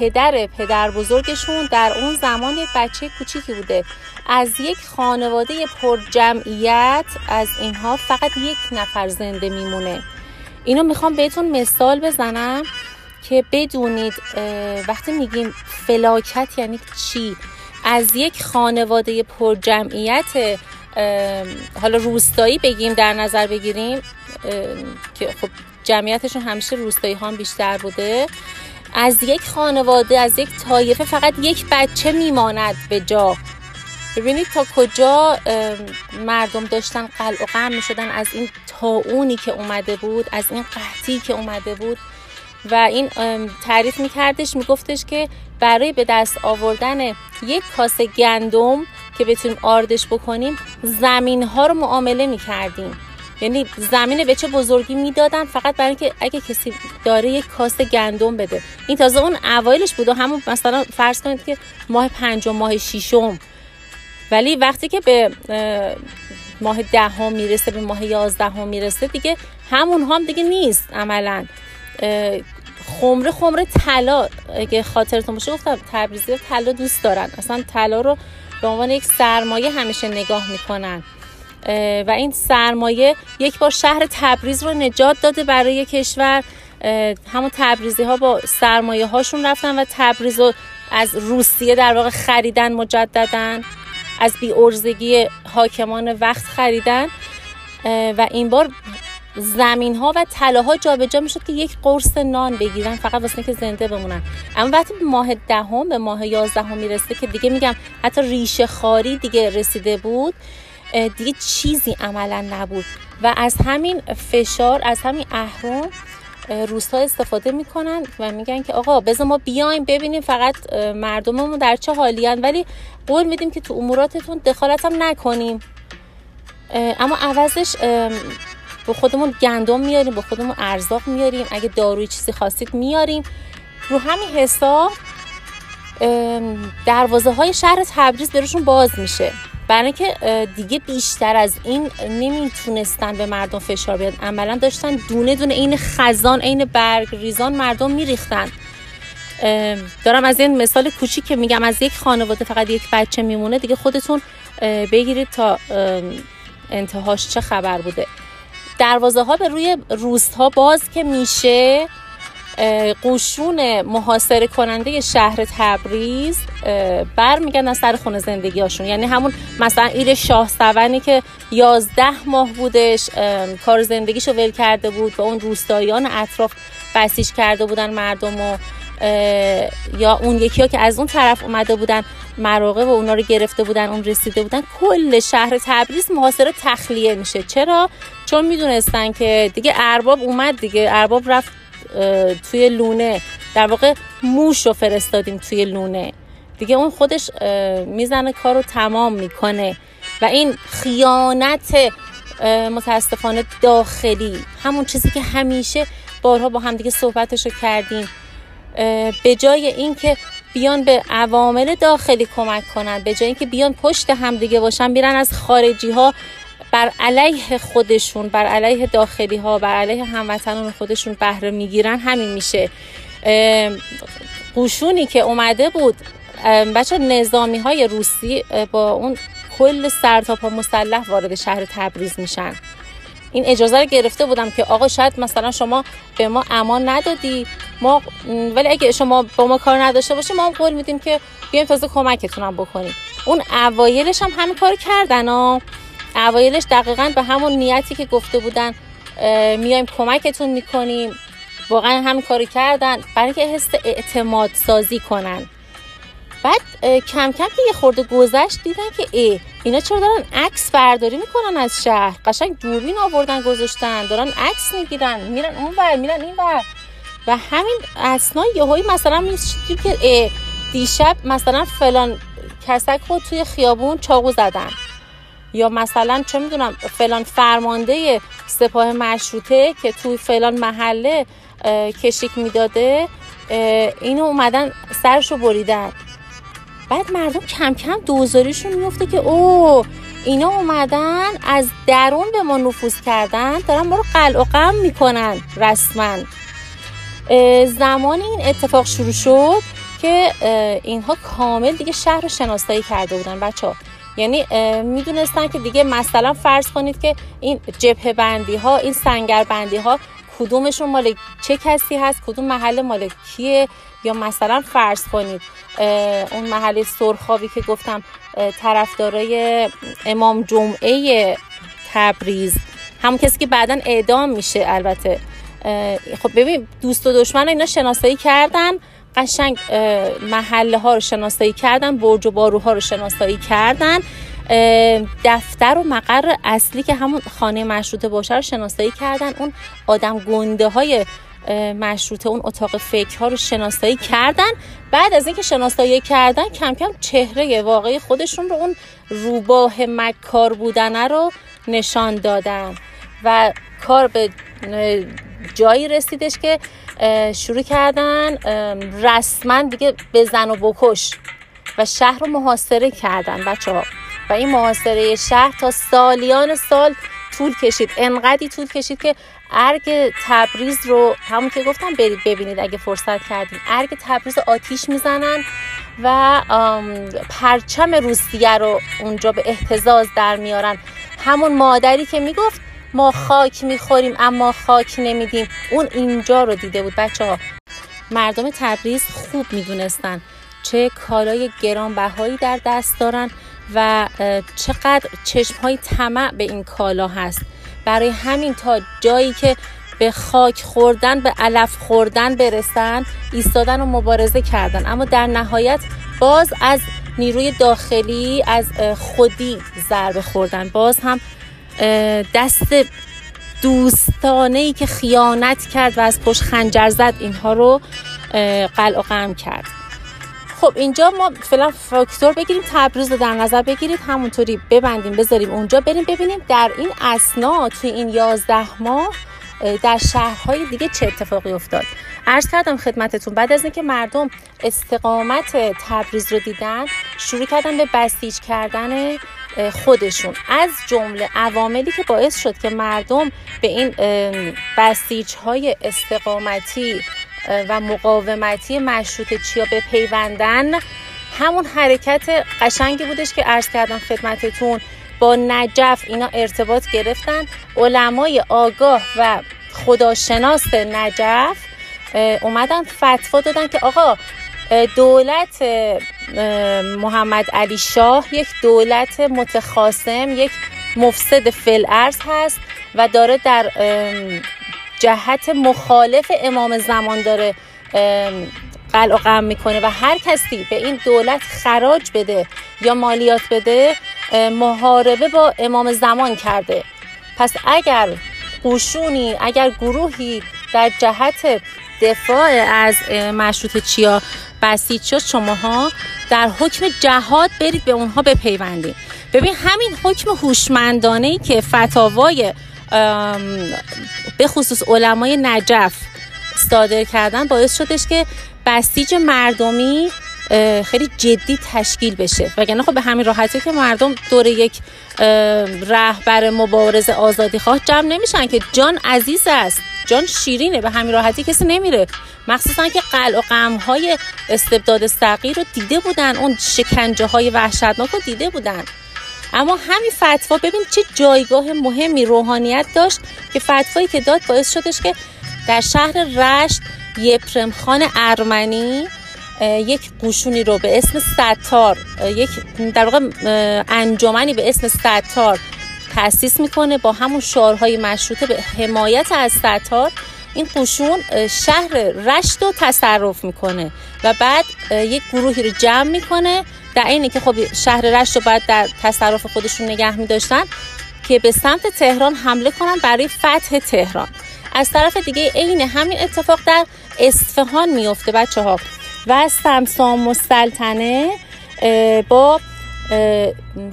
پدر پدر بزرگشون در اون زمان یک بچه کوچیکی بوده. از یک خانواده پر جمعیت از اینها فقط یک نفر زنده میمونه. اینو می‌خوام بهتون مثال بزنم که بدونید وقتی میگیم فلاکت یعنی چی؟ از یک خانواده پر جمعیت حالا روستایی بگیم در نظر بگیریم که خب جمعیتشون همیشه روستایی ها هم بیشتر بوده. از یک خانواده از یک طایفه فقط یک بچه میماند به جا. ببینید تا کجا مردم داشتن قلع و غم شدن از این تاونی که اومده بود از این قحطی که اومده بود. و این تعریف میکردش میگفتش که برای به دست آوردن یک کاسه گندم که بتونیم آردش بکنیم زمین ها رو معامله می‌کردیم. یعنی زمین به چه بزرگی می‌دادن؟ فقط برای اینکه اگه کسی داره یک کاسه گندم بده. این تازه اون اوایلش بود و همون مثلا فرض کنید که ماه پنجم ماه ششم. ولی وقتی که به ماه دهم می‌رسه به ماه یازدهم می‌رسه دیگه همون هم دیگه نیست عملا. خمره خمره طلا اگه خاطرتون باشه گفتم تبریزی طلا دوست دارن. اصلا طلا رو به عنوان یک سرمایه همیشه نگاه می‌کنن. و این سرمایه یک بار شهر تبریز رو نجات داده برای کشور. همون تبریزی ها با سرمایه هاشون رفتن و تبریز رو از روسیه در واقع خریدن مجددن از بی ارزگی حاکمان وقت خریدن و این بار زمین ها و طلاها جابجا می‌شد که یک قرص نان بگیرن فقط واسه که زنده بمونن. اما وقتی ماه دهم به ماه یازدهم می‌رسه که دیگه میگم حتی ریشه خاری دیگه رسیده بود دیگه چیزی عملا نبود. و از همین فشار از همین اهرم روستا استفاده می‌کنن و میگن که آقا بذار ما بیایم ببینیم فقط مردممون در چه حالی ولی قول میدیم که تو اموراتتون دخالت هم نکنیم. اما عوضش به خودمون گندم میاریم به خودمون ارزاق میاریم. اگه داروی چیزی خواستید میاریم. رو همین حساب دروازه های شهر تبریز برشون باز میشه. برای که دیگه بیشتر از این نمی‌تونستن به مردم فشار بیاد عملا داشتن دونه دونه این خزان عین برگ ریزان مردم میریختن. دارم از این مثال کوچیک که میگم از یک خانواده فقط یک بچه میمونه دیگه خودتون بگیرید تا انتهاش چه خبر بوده. دروازه ها به روی روست ها باز که میشه قشون محاصره کننده شهر تبریز برمیگردن سر خونه زندگی هاشون یعنی همون مثلا ایل شاه سونی که یازده ماه بودش کار زندگیشو ول کرده بود و اون روستاییان اطراف بسیج کرده بودن مردم و یا اون یکی ها که از اون طرف اومده بودن مراقب و اونا رو گرفته بودن اون رسیده بودن. کل شهر تبریز محاصره تخلیه میشه. چرا؟ چون می‌دونستن که دیگه ارباب اومد دیگه ارباب رفت توی لونه. در واقع موش رو فرستادیم توی لونه. دیگه اون خودش می‌زنه کار رو تمام می‌کنه. و این خیانت متاسفانه داخلی. همون چیزی که همیشه بارها با همدیگه صحبتش رو کردیم. به جای اینکه بیان به عوامل داخلی کمک کنن به جای اینکه بیان پشت همدیگه باشن میرن از خارجی ها بر علیه خودشون بر علیه داخلی ها بر علیه هموطنان خودشون بهره می‌گیرن همین میشه. قوشونی که اومده بود بچه نظامی های روسی با اون کل سرتاپا مسلح وارد شهر تبریز میشن. این اجازه رو گرفته بودم که آقا شاید مثلا شما به ما امان ندادی ما ولی اگه شما با ما کار نداشته باشی ما هم قول میدیم که بیایم تازه کمکتونم بکنیم. اون اوایلش هم همین کار کردن ها. اوایلش دقیقا به همون نیتی که گفته بودن میایم کمکتون می‌کنیم. واقعا هم کاری کردن برای اینکه حس اعتماد سازی کنن. بعد کم کم که یه خورده گذشت دیدن که ای اینا چرا دارن عکس برداری می‌کنن از شهر؟ قشنگ دوربین آوردن گذاشتن. دارن عکس می‌گیرن میرن اون بر میرن این بر و همین اسنا یهویی مثلا میشتیم که دیشب مثلا فلان کسک خود توی خیابون چاقو زدن. یا مثلا چه می‌دونم فلان فرمانده سپاه مشروطه که توی فلان محله کشیک می‌داده اینو اومدن سرشو بریدن. بعد مردم کم کم دوزاریشون میفته که او اینا اومدن از درون به ما نفوذ کردن دارن ما رو قلع و قم می‌کنن رسما. زمان این اتفاق شروع شد که اینها کامل دیگه شهر رو شناسایی کرده بودن بچه ها یعنی می‌دونستن که دیگه مثلا فرض کنید که این جبه بندی ها این سنگر بندی ها کدومشون مال چه کسی هست؟ کدوم محل مال کیه؟ یا مثلا فرض کنید اون محل سرخابی که گفتم طرفدارای امام جمعه تبریز. همون کسی که بعدا اعدام میشه البته. خب ببین دوست و دشمن اینا شناسایی کردن. قشنگ محله ها رو شناسایی کردن برج و باروها رو شناسایی کردن. دفتر و مقر اصلی که همون خانه مشروطه باشه رو شناسایی کردن. اون آدم گنده های مشروطه اون اتاق فکرها رو شناسایی کردن. بعد از اینکه شناسایی کردن کم کم چهره واقعی خودشون رو اون روباه مکار بودنه رو نشان دادن. و کار به جایی رسیدش که شروع کردن رسما دیگه بزن و بکش و شهر رو محاصره کردن بچه ها و این محاصره شهر تا سالیان سال طول کشید. انقدی طول کشید که ارگ تبریز رو همون که گفتم برید ببینید اگه فرصت کردیم ارگ تبریز آتیش می‌زنن و پرچم روسیه رو اونجا به احتزاز در میارن. همون مادری که می‌گفت ما خاک می‌خوریم اما خاک نمیدیم. اون اینجا رو دیده بود بچه ها مردم تبریز خوب می‌دونستن چه کالای گرانبهایی در دست دارن و چقدر چشم های طمع به این کالا هست. برای همین تا جایی که به خاک خوردن به علف خوردن برسن ایستادن و مبارزه کردن. اما در نهایت باز از نیروی داخلی از خودی ضربه خوردن. باز هم دست دوستانه ای که خیانت کرد و از پشت خنجر زد اینها رو قلع و قم کرد. خب اینجا ما فعلا فاکتور بگیریم تبریز رو در نظر بگیرید. همونطوری ببندیم بذاریم اونجا. بریم ببینیم در این اسنا توی این یازده ماه در شهرهای دیگه چه اتفاقی افتاد. عرض کردم خدمتتون بعد از اینکه مردم استقامت تبریز رو دیدن شروع کردن به بسیج کردن خودشون. از جمله عواملی که باعث شد که مردم به این بسیج های استقامتی و مقاومتی مشروط چیا بپیوندن همون حرکت قشنگی بودش که عرض کردم خدمتتون با نجف اینا ارتباط گرفتن. علمای آگاه و خداشناس نجف اومدن فتوا دادن که آقا دولت محمد علی شاه یک دولت متخاسم یک مفسد فلعرز هست و داره در جهت مخالف امام زمان داره قلع و قم می‌کنه و هر کسی به این دولت خراج بده یا مالیات بده محاربه با امام زمان کرده. پس اگر قشونی اگر گروهی در جهت دفاع از مشروط چیا بسیج شد شماها در حکم جهاد برید به اونها بپیوندید. ببین همین حکم هوشمندانه ای که فتاوای به خصوص علمای نجف صادر کردن باعث شدش که بسیج مردمی خیلی جدی تشکیل بشه. وگرنه خب به همین راحتی که مردم دور یک رهبر مبارز آزادی خواه جمع نمیشن که جان عزیز است. جان شیرینه به همین راحتی کسی نمیره. مخصوصا که قلع و قم های استبداد سقیر رو دیده بودن اون شکنجه های وحشتناک رو دیده بودن. اما همین فتوا ببین چه جایگاه مهمی روحانیت داشت که فتوایی که داد باعث شدش که در شهر رشت یپرم خان ارمنی یک قشونی رو به اسم ستار یک در واقع انجمنی به اسم ستار تأسیس می‌کنه با همون شعارهای مشروطه به حمایت از ستار این قشون شهر رشت رو تصرف می‌کنه و بعد یک گروهی رو جمع می‌کنه در اینه که خب شهر رشت رو باید در تصرف خودشون نگه میداشتن که به سمت تهران حمله کنن برای فتح تهران. از طرف دیگه عین همین اتفاق در اصفهان میفته بچه ها و سمسام سلطنه با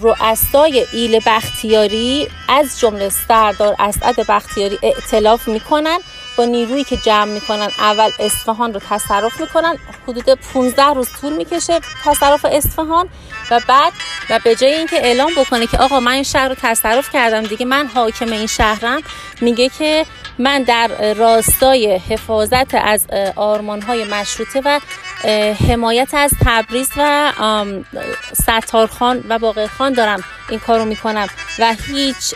رؤسای ایل بختیاری از جمله سردار اسعد بختیاری ائتلاف می‌کنن. با نیرویی که جمع می‌کنن اول اصفهان رو تصرف می‌کنن. حدود 15 روز طول می‌کشه تصرف اصفهان. و بعد و به جای اینکه اعلام بکنه که آقا من این شهر رو تصرف کردم دیگه من حاکم این شهرم میگه که من در راستای حفاظت از آرمانهای مشروطه و حمایت از تبریز و ستارخان و باقرخان دارم این کارو می‌کنم و هیچ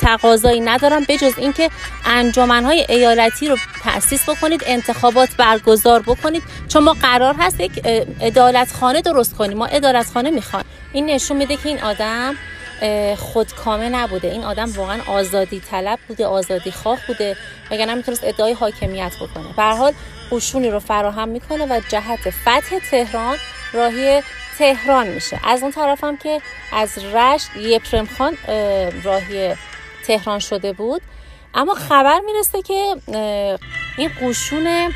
تقاضایی ندارم بجز اینکه انجمنهای ایالتی رو تأسیس بکنید انتخابات برگزار بکنید. چون ما قرار هست یک ادالتخانه درست کنیم. ما ادالتخانه می‌خوایم این نشون میده که این آدم خودکامه نبوده. این آدم واقعا آزادی طلب بوده آزادی خواه بوده وگرنه می‌تونست ادعای حاکمیت بکنه. به حال قشونی رو فراهم می‌کنه و جهت فتح تهران راهی تهران میشه. از اون طرف هم که از رشت یپرم خان راهی تهران شده بود. اما خبر می‌رسه که این قشون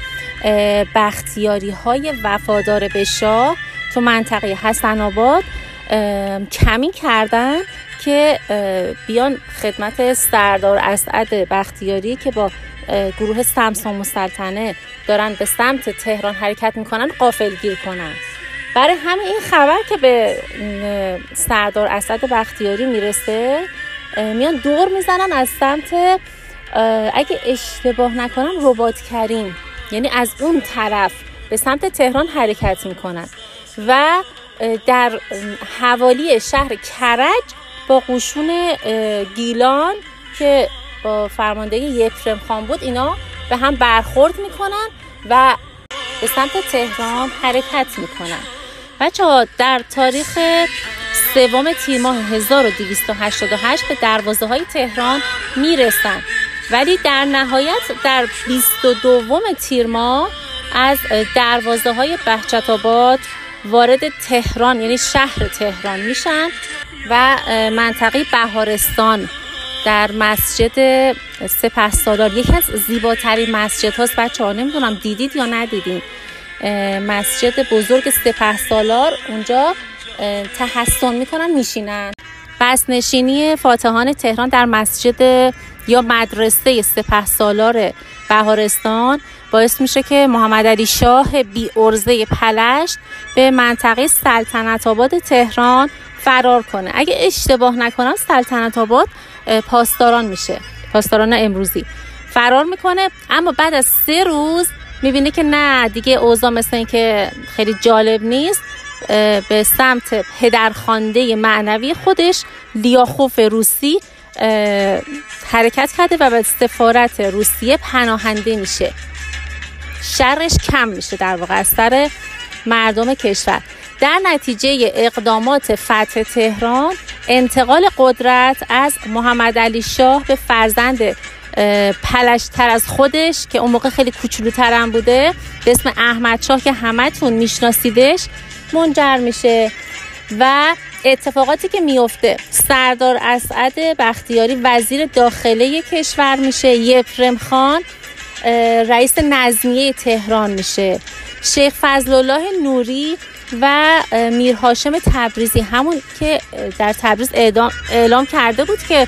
بختیاری های وفادار به شاه تو منطقه حسن آباد کمی کردن که بیان خدمت سردار اسعد بختیاری که با گروه سمسام مسلطنه دارن به سمت تهران حرکت می‌کنن قافل گیر کنن. برای همین این خبر که به سردار اسد بختیاری می‌رسه میان دور می‌زنن از سمت اگه اشتباه نکنم ربات کریم. یعنی از اون طرف به سمت تهران حرکت می‌کنن. و در حوالی شهر کرج با قشون گیلان که با فرماندهی یکرم خان بود اینا به هم برخورد می‌کنن و به سمت تهران حرکت می‌کنن. بچه ها در تاریخ سوم تیر ماه 1288 به دروازه های تهران می‌رسن. ولی در نهایت در 22 تیر ماه از دروازه های بحچت آباد وارد تهران یعنی شهر تهران میشن و منطقه بهارستان در مسجد سپه سالار یکی از زیباترین مسجد هاست. بچه ها نمی‌دونم دیدید یا ندیدین. مسجد بزرگ سپه سالار اونجا تحسن می‌کنن میشینن. بس نشینی فاتحان تهران در مسجد یا مدرسه سپه سالار بهارستان باعث میشه که محمد علی شاه بی ارزه پلشت به منطقه سلطنت آباد تهران فرار کنه. اگه اشتباه نکنم سلطنت آباد پاسداران میشه پاسداران امروزی. فرار می‌کنه اما بعد از سه روز می‌بینه که نه دیگه اوضاع مثل این که خیلی جالب نیست. به سمت پدرخوانده معنوی خودش لیاخوف روسی حرکت کرده و به سفارت روسیه پناهنده میشه. شرش کم میشه در واقع از سر مردم کشور. در نتیجه اقدامات فتح تهران انتقال قدرت از محمد علی شاه به فرزند پلشتر از خودش که اون موقع خیلی کوچولوترم بوده به اسم احمد شاه که همتون میشناسیدش منجر میشه و اتفاقاتی که میفته سردار اسعد بختیاری وزیر داخله کشور میشه. یپرم خان رئیس نظمیه تهران میشه. شیخ فضل الله نوری و میر هاشم تبریزی همون که در تبریز اعلام کرده بود که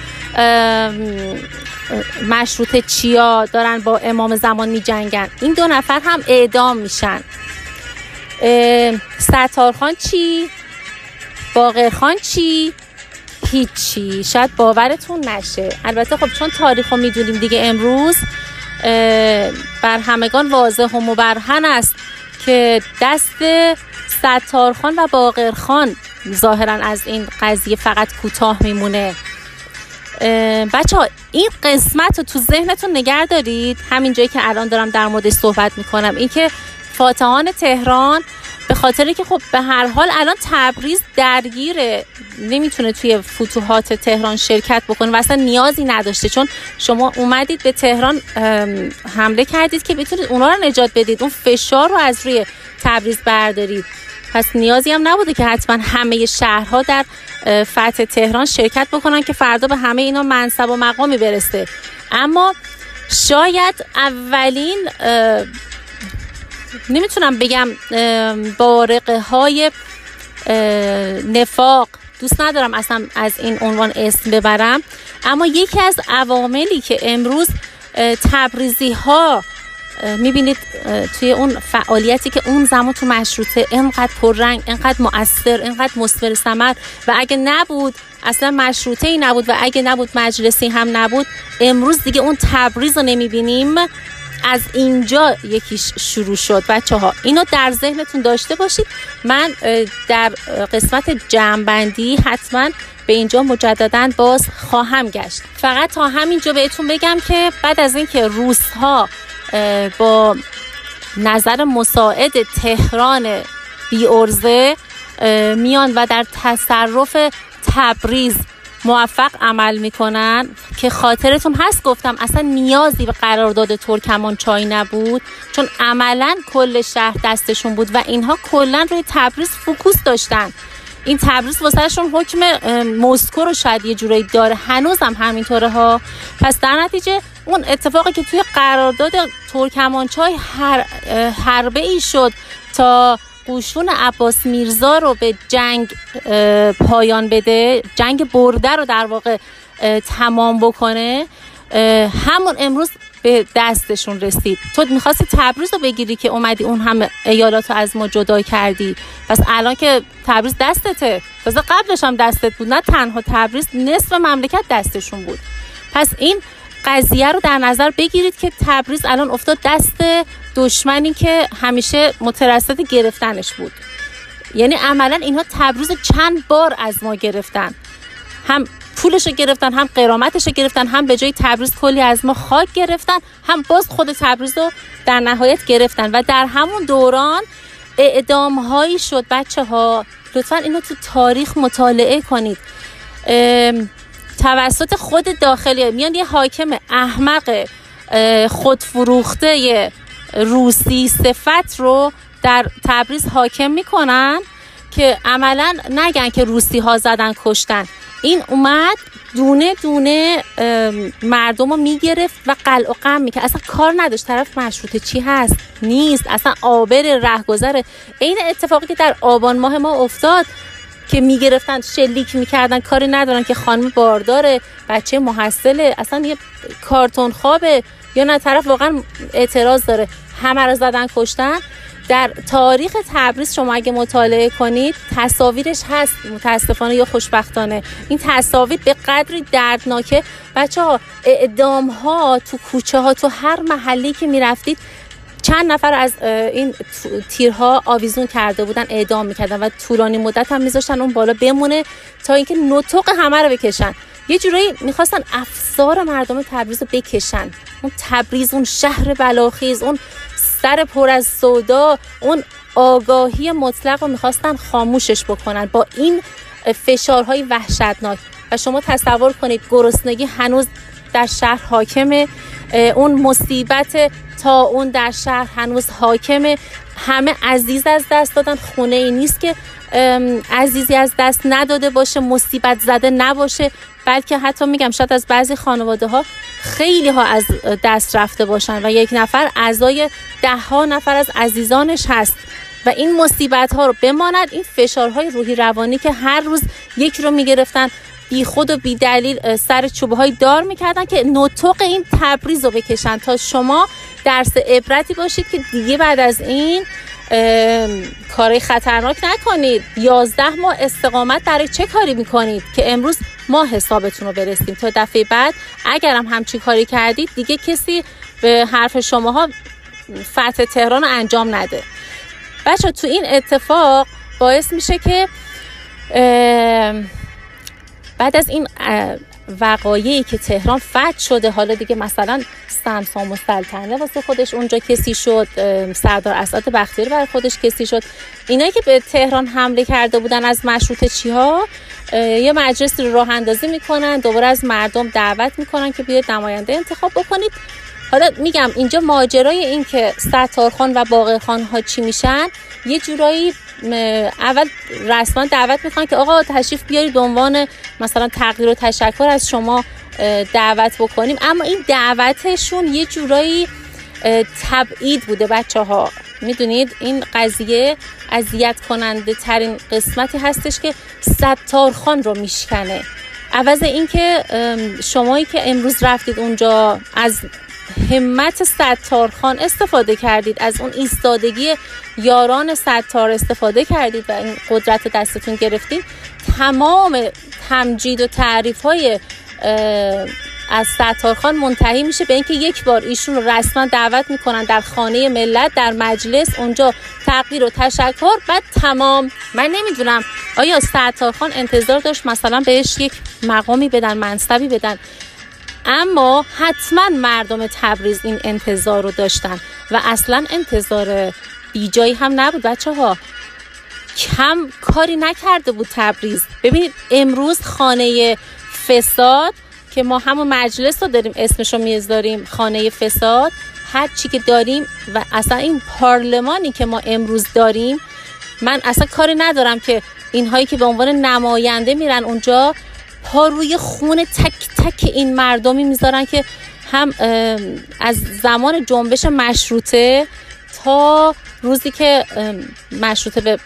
مشروط چیا دارن با امام زمان می جنگن این دو نفر هم اعدام میشن. ستارخان چی؟ باقرخان چی؟ هیچی. شاید باورتون نشه. البته خب چون تاریخ رو می‌دونیم دیگه امروز بر همگان واضح و مبرهن است که دست ستارخان و باقرخان ظاهرا از این قضیه فقط کوتاه میمونه. بچه این قسمت رو تو ذهنتون نگر دارید؟ همین جایی که الان دارم در مورد صحبت می‌کنم. اینکه فاتحان تهران به خاطر که خب به هر حال الان تبریز درگیره نمی‌تونه توی فتوحات تهران شرکت بکنه و اصلا نیازی نداشته. چون شما اومدید به تهران حمله کردید که بتونید اونا رو نجات بدید. اون فشار رو از روی تبریز بردارید. پس نیازی هم نبوده که حتما همه شهرها در فتح تهران شرکت بکنن که فردا به همه اینا منصب و مقامی برسه. اما شاید اولین نمی‌تونم بگم بارقه های نفاق. دوست ندارم اصلا از این عنوان اسم ببرم. اما یکی از عواملی که امروز تبریزی ها می‌بینید توی اون فعالیتی که اون زمان تو مشروطه اینقدر پررنگ اینقدر مؤثر اینقدر مصبر سمر و اگه نبود اصلا مشروطه ای نبود و اگه نبود مجلسی هم نبود امروز دیگه اون تبریز رو نمی‌بینیم. از اینجا یکیش شروع شد. بچه ها اینو در ذهنتون داشته باشید. من در قسمت جمعبندی حتما به اینجا مجددا باز خواهم گشت. فقط تا همینجا بهتون بگم که بعد از اینکه روس ها با نظر مساعد تهران بی ارزه میان و در تصرف تبریز موفق عمل می‌کنن که خاطرتون هست؟ گفتم اصلا نیازی به قرارداد ترکمان چای نبود چون عملا کل شهر دستشون بود و اینها کلا روی تبریز فوکوس داشتن. این تبریز واسهشون حکم مسکو رو شاید یه جورایی داره. هنوزم همینطوره ها. پس در نتیجه اون اتفاقی که توی قرارداد ترکمانچای هر حربه ای شد تا قوشون عباس میرزا رو به جنگ پایان بده جنگ برده رو در واقع تمام بکنه. همون امروز به دستشون رسید. تو می‌خواستی تبریز رو بگیری که اومدی اون همه ایالات رو از ما جدا کردی. پس الان که تبریز دستته. تازه قبلش هم دستت بود. نه تنها تبریز نصف مملکت دستشون بود. پس این قضیه رو در نظر بگیرید که تبریز الان افتاد دست دشمنی که همیشه مترصد گرفتنش بود. یعنی عملا اینها تبریز چند بار از ما گرفتن. هم پولش رو گرفتن هم قرامتش رو گرفتن هم به جای تبریز کلی از ما خاک گرفتن هم باز خود تبریز رو در نهایت گرفتن. و در همون دوران اعدام هایی شد بچه ها لطفا اینو تو تاریخ مطالعه کنید. توسط خود داخلی میان یه حاکم احمق خودفروخته روسی صفت رو در تبریز حاکم می‌کنن که عملا نگن که روسی ها زدن کشتن. این اومد دونه دونه مردم رو می‌گرفت و قلع و قم می‌کرد. اصلا کار نداشت. طرف مشروطه چی هست؟ نیست. اصلا آبر رهگذره. این اتفاقی که در آبان ماه ما افتاد که می‌گرفتن شلیک می‌کردن کاری ندارن که خانم بارداره بچه محصله. اصلا یه کارتون خوابه. یا نه طرف واقعا اعتراض داره. همه رو زدن کشتن. در تاریخ تبریز شما اگه مطالعه کنید تصاویرش هست متاسفانه یا خوشبختانه. این تصاویر به قدری دردناکه. بچه ها اعدام ها تو کوچه ها تو هر محلی که می‌رفتید چند نفر از این تیرها آویزون کرده بودن اعدام می‌کردن و طولانی مدت هم میذاشتن اون بالا بمونه تا اینکه نطق همه رو بکشن. یه جورایی می‌خواستن افسار مردم تبریز رو بکشن. اون تبریز اون شهر بلاخیز اون سر پر از سودا اون آگاهی مطلق رو می‌خواستن خاموشش بکنن با این فشارهای وحشتناک. و شما تصور کنید گرسنگی هنوز در شهر حاکمه. اون مصیبت تا اون در شهر هنوز حاکمه. همه عزیز از دست دادن. خونه ای نیست که عزیزی از دست نداده باشه مصیبت زده نباشه. بلکه حتی میگم شاید از بعضی خانواده ها خیلی ها از دست رفته باشن و یک نفر اعضای ده ها نفر از عزیزانش هست. و این مصیبت ها رو بماند. این فشارهای روحی روانی که هر روز یک رو می‌گرفتن. بی خود و بی دلیل سر چوبه های دار می‌کردن که نطق این تبریز رو بکشن. تا شما درس عبرتی باشید که دیگه بعد از این کاری خطرناک نکنید. یازده ماه استقامت برای چه کاری می‌کنید؟ که امروز ما حسابتون رو برسیم. تا دفعه بعد اگرم همچین کاری کردید دیگه کسی به حرف شماها فتح تهران رو انجام نده. بچه تو این اتفاق باعث میشه که بعد از این وقایعی که تهران فتح شده حالا دیگه مثلا سمسام و سلطنه واسه خودش اونجا کسی شد سردار اسد بختیاری برای خودش کسی شد. اینایی که به تهران حمله کرده بودن از مشروط چی ها یه مجلس رو راه اندازی می‌کنن دوباره از مردم دعوت می‌کنن که بیاید نماینده انتخاب بکنید. حالا میگم اینجا ماجرای این که ستارخان و باقرخان ها چی میشن یه جورایی اول رسما دعوت می‌کنن که آقا تشریف بیارید عنوان مثلا تغییر و تشکر از شما دعوت بکنیم. اما این دعوتشون یه جورایی تبعید بوده بچه ها می‌دونید؟ این قضیه اذیت کننده ترین قسمتی هستش که ستارخان رو میشکنه. عوض اینکه شمایی که امروز رفتید اونجا از همت ستارخان استفاده کردید. از اون ایستادگی یاران ستار استفاده کردید و این قدرت دستتون گرفتید تمام تمجید و تعریف های از ستارخان منتهی میشه به اینکه یک بار ایشون رسما دعوت می‌کنن در خانه ملت در مجلس اونجا تغییر و تشکر بعد تمام. من نمی‌دونم. آیا ستارخان انتظار داشت مثلا بهش یک مقامی بدن منصبی بدن؟ اما حتما مردم تبریز این انتظار رو داشتن و اصلا انتظار بیجایی هم نبود بچه ها کم کاری نکرده بود تبریز. ببینید امروز خانه فساد که ما همون مجلس رو داریم اسمش رو می‌ذاریم خانه فساد هر چی که داریم و اصلا این پارلمانی که ما امروز داریم من اصلا کاری ندارم که اینهایی که به عنوان نماینده میرن اونجا پا روی خون تک تک این مردمی می‌ذارن که هم از زمان جنبش مشروطه تا روزی که مشروطه به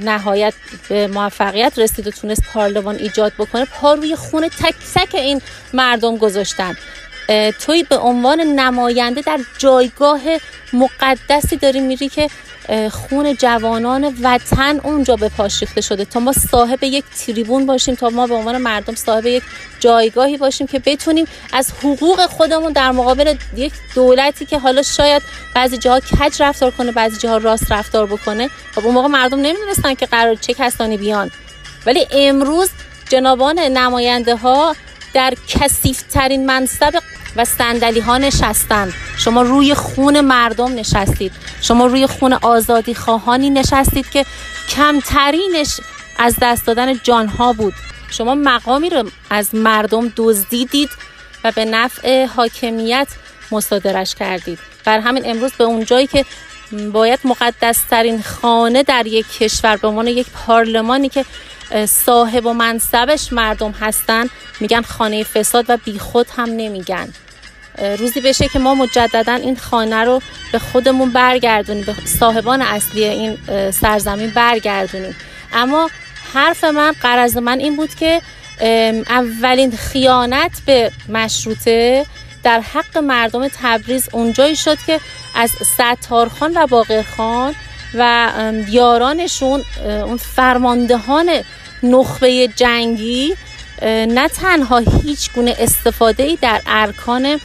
نهایت به موفقیت رسید و تونست پارلمان ایجاد بکنه پا روی خون تک تک این مردم گذاشتن. توی به عنوان نماینده در جایگاه مقدسی داری میری که خون جوانان وطن اونجا به پاش ریخته شده. تا ما صاحب یک تریبون باشیم تا ما به عنوان مردم صاحب یک جایگاهی باشیم که بتونیم از حقوق خودمون در مقابل یک دولتی که حالا شاید بعضی جاها کج رفتار کنه بعضی جاها راست رفتار بکنه و اون موقع مردم نمی‌دونستن که قرار چه کسانی بیان. ولی امروز جنابان نماینده ها در کسیف ترین منصب و صندلی ها نشستن شما روی خون مردم نشستید. شما روی خون آزادی خواهانی نشستید که کمترینش از دست دادن جانها بود. شما مقامی رو از مردم دزدیدید و به نفع حاکمیت مصادرش کردید. بر همین امروز به اون جایی که باید مقدسترین خانه در یک کشور به عنوان یک پارلمانی که صاحب و منصبش مردم هستن میگن خانه فساد و بیخود هم نمیگن. روزی بشه که ما مجددا این خانه رو به خودمون برگردونیم به صاحبان اصلی این سرزمین برگردونیم. اما حرف من قرض من این بود که اولین خیانت به مشروطه در حق مردم تبریز اونجایی شد که از ستارخان و باقرخان و یارانشون اون فرماندهان نخبه جنگی نه تنها هیچ گونه استفاده ای در ارکان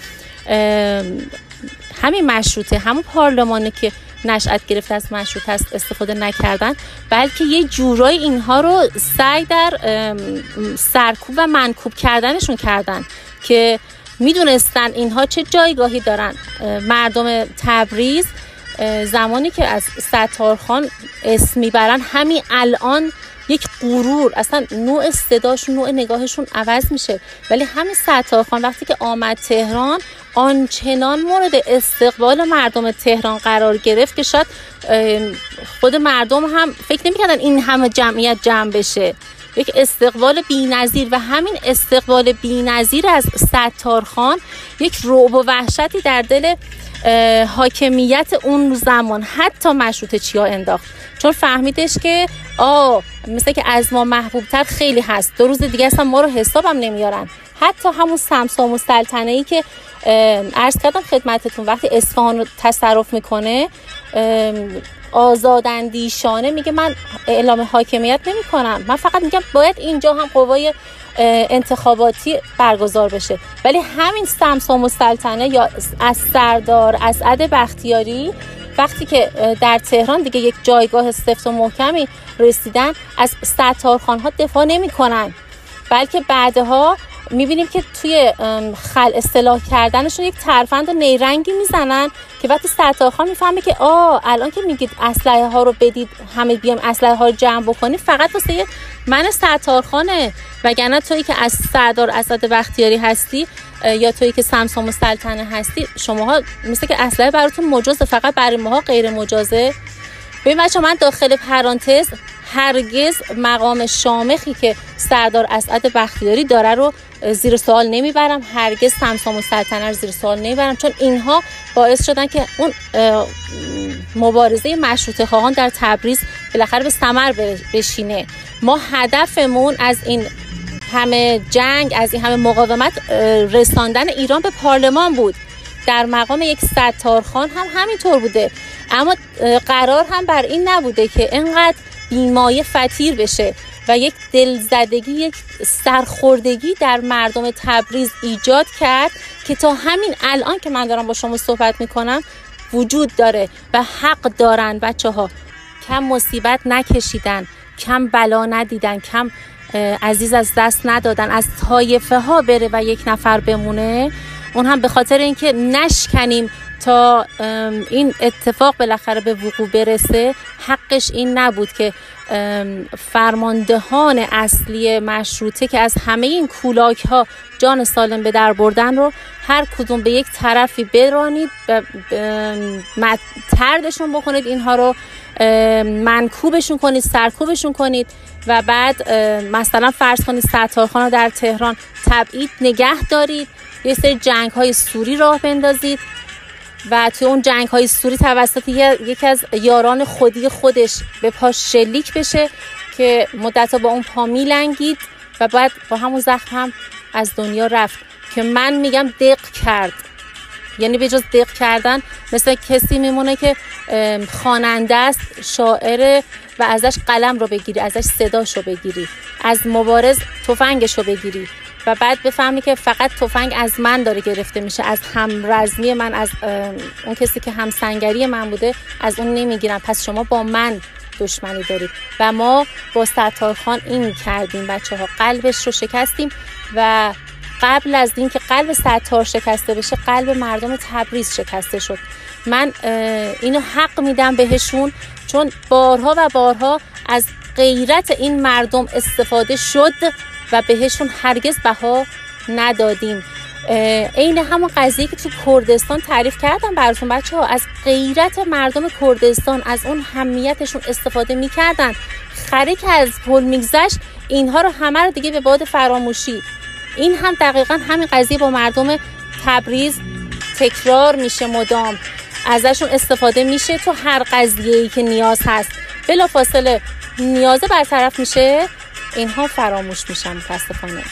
همین مشروطه همون پارلمانی که نشأت گرفته از مشروط است استفاده نکردن بلکه یه جورای اینها رو سعی در سرکوب و منکوب کردنشون کردن که می‌دونستن اینها چه جایگاهی دارن. مردم تبریز زمانی که از ستارخان اسم می‌برن همین الان یک غرور اصلا نوع صداشون نوع نگاهشون عوض میشه. ولی همین ستارخان وقتی که آمد تهران آنچنان مورد استقبال مردم تهران قرار گرفت که شاید خود مردم هم فکر نمی‌کردن این همه جمعیت جمع بشه. یک استقبال بینظیر و همین استقبال بینظیر از ستارخان یک رعب و وحشتی در دل حاکمیت اون زمان حتی مشروط چیا انداخت. چون فهمیدش که آ مثل که از ما محبوبتر خیلی هست. دو روز دیگه اصلا ما رو حسابم نمیارن. حتی همون سمسام و ای که عرض کردم خدمتتون وقتی اصفهان رو تصرف می‌کنه آزاداندیشانه میگه من اعلام حاکمیت نمی کنم من فقط میگم باید اینجا هم قوای انتخاباتی برگزار بشه. ولی همین سمسام و سلطنه یا از سردار اسعد بختیاری وقتی که در تهران دیگه یک جایگاه سفت و محکمی رسیدن از ستارخان ها دفاع نمی کنن بلکه بعدها می‌بینیم که توی خل اصلاح کردنشون یک ترفند نیرنگی می‌زنن که وقتی ستارخان می‌فهمه که آ الان که میگید اسلحه ها رو بدید همه بیام اسلحه ها رو جمع بکنید فقط واسه من ستارخانه وگرنه تویی که از سردار اسد بختیاری هستی یا تویی که سمسام و سلطنه هستی شماها مثل که اسلحه براتون مجازه فقط برای ماها غیر مجازه. ببین بچه من داخل پرانتز هرگز مقام شامخی که سردار اسعد بختیاری داره رو زیر سوال نمی‌برم. هرگز سمسام و سلطنه رو زیر سوال نمی‌برم. چون اینها باعث شدن که اون مبارزه مشروط خواهان در تبریز بالاخره به ثمر بشینه. ما هدفمون از این همه جنگ از این همه مقاومت رساندن ایران به پارلمان بود. در مقام یک ستارخان هم همینطور بوده. اما قرار هم بر این نبوده که انقدر بیمایه فتیر بشه و یک دلزدگی یک سرخوردگی در مردم تبریز ایجاد کرد که تا همین الان که من دارم با شما صحبت می‌کنم وجود داره و حق دارن بچه ها کم مصیبت نکشیدن کم بلا ندیدن کم عزیز از دست ندادن از طایفه ها بره و یک نفر بمونه. اون هم به خاطر اینکه نشکنیم تا این اتفاق بالاخره به وقوع برسه حقش این نبود که فرماندهان اصلی مشروطه که از همه این کولاک ها جان سالم به در بردن رو هر کدوم به یک طرفی برانید تردشون بکنید اینها رو منکوبشون کنید سرکوبشون کنید و بعد مثلا فرض کنید ستارخان رو در تهران تبعید نگه دارید یه سری جنگ های سوری راه بندازید و توی اون جنگ های سوری توسط یکی از یاران خودی خودش به پاش شلیک بشه که مدت با اون پا میلنگید و بعد با همون زخم هم از دنیا رفت. که من میگم دق کرد. یعنی به جز دق کردن مثل کسی میمونه که خواننده است شاعره و ازش قلم رو بگیری ازش صداش رو بگیری از مبارز تفنگش رو بگیری. و بعد بفهمی که فقط تفنگ از من داره گرفته میشه از همرزمی من از اون کسی که همسنگری من بوده از اون نمی‌گیرم. پس شما با من دشمنی دارید. و ما با ستارخان این کردیم بچه ها قلبش رو شکستیم و قبل از اینکه قلب ستار شکسته بشه قلب مردم تبریز شکسته شد. من اینو حق میدم بهشون چون بارها و بارها از غیرت این مردم استفاده شد. و بهشون هرگز بها ندادیم. عین همون قضیه که تو کردستان تعریف کردم براتون بچه ها از غیرت مردم کردستان از اون همیتشون استفاده می‌کردن. خره که از پل میگذشت اینها رو همه رو دیگه به باد فراموشی. این هم دقیقا همین قضیه با مردم تبریز تکرار میشه مدام. ازشون استفاده میشه تو هر قضیه ای که نیاز هست. بلا فاصله نیازه برطرف میشه. اینها فراموش میشن متاسفانه.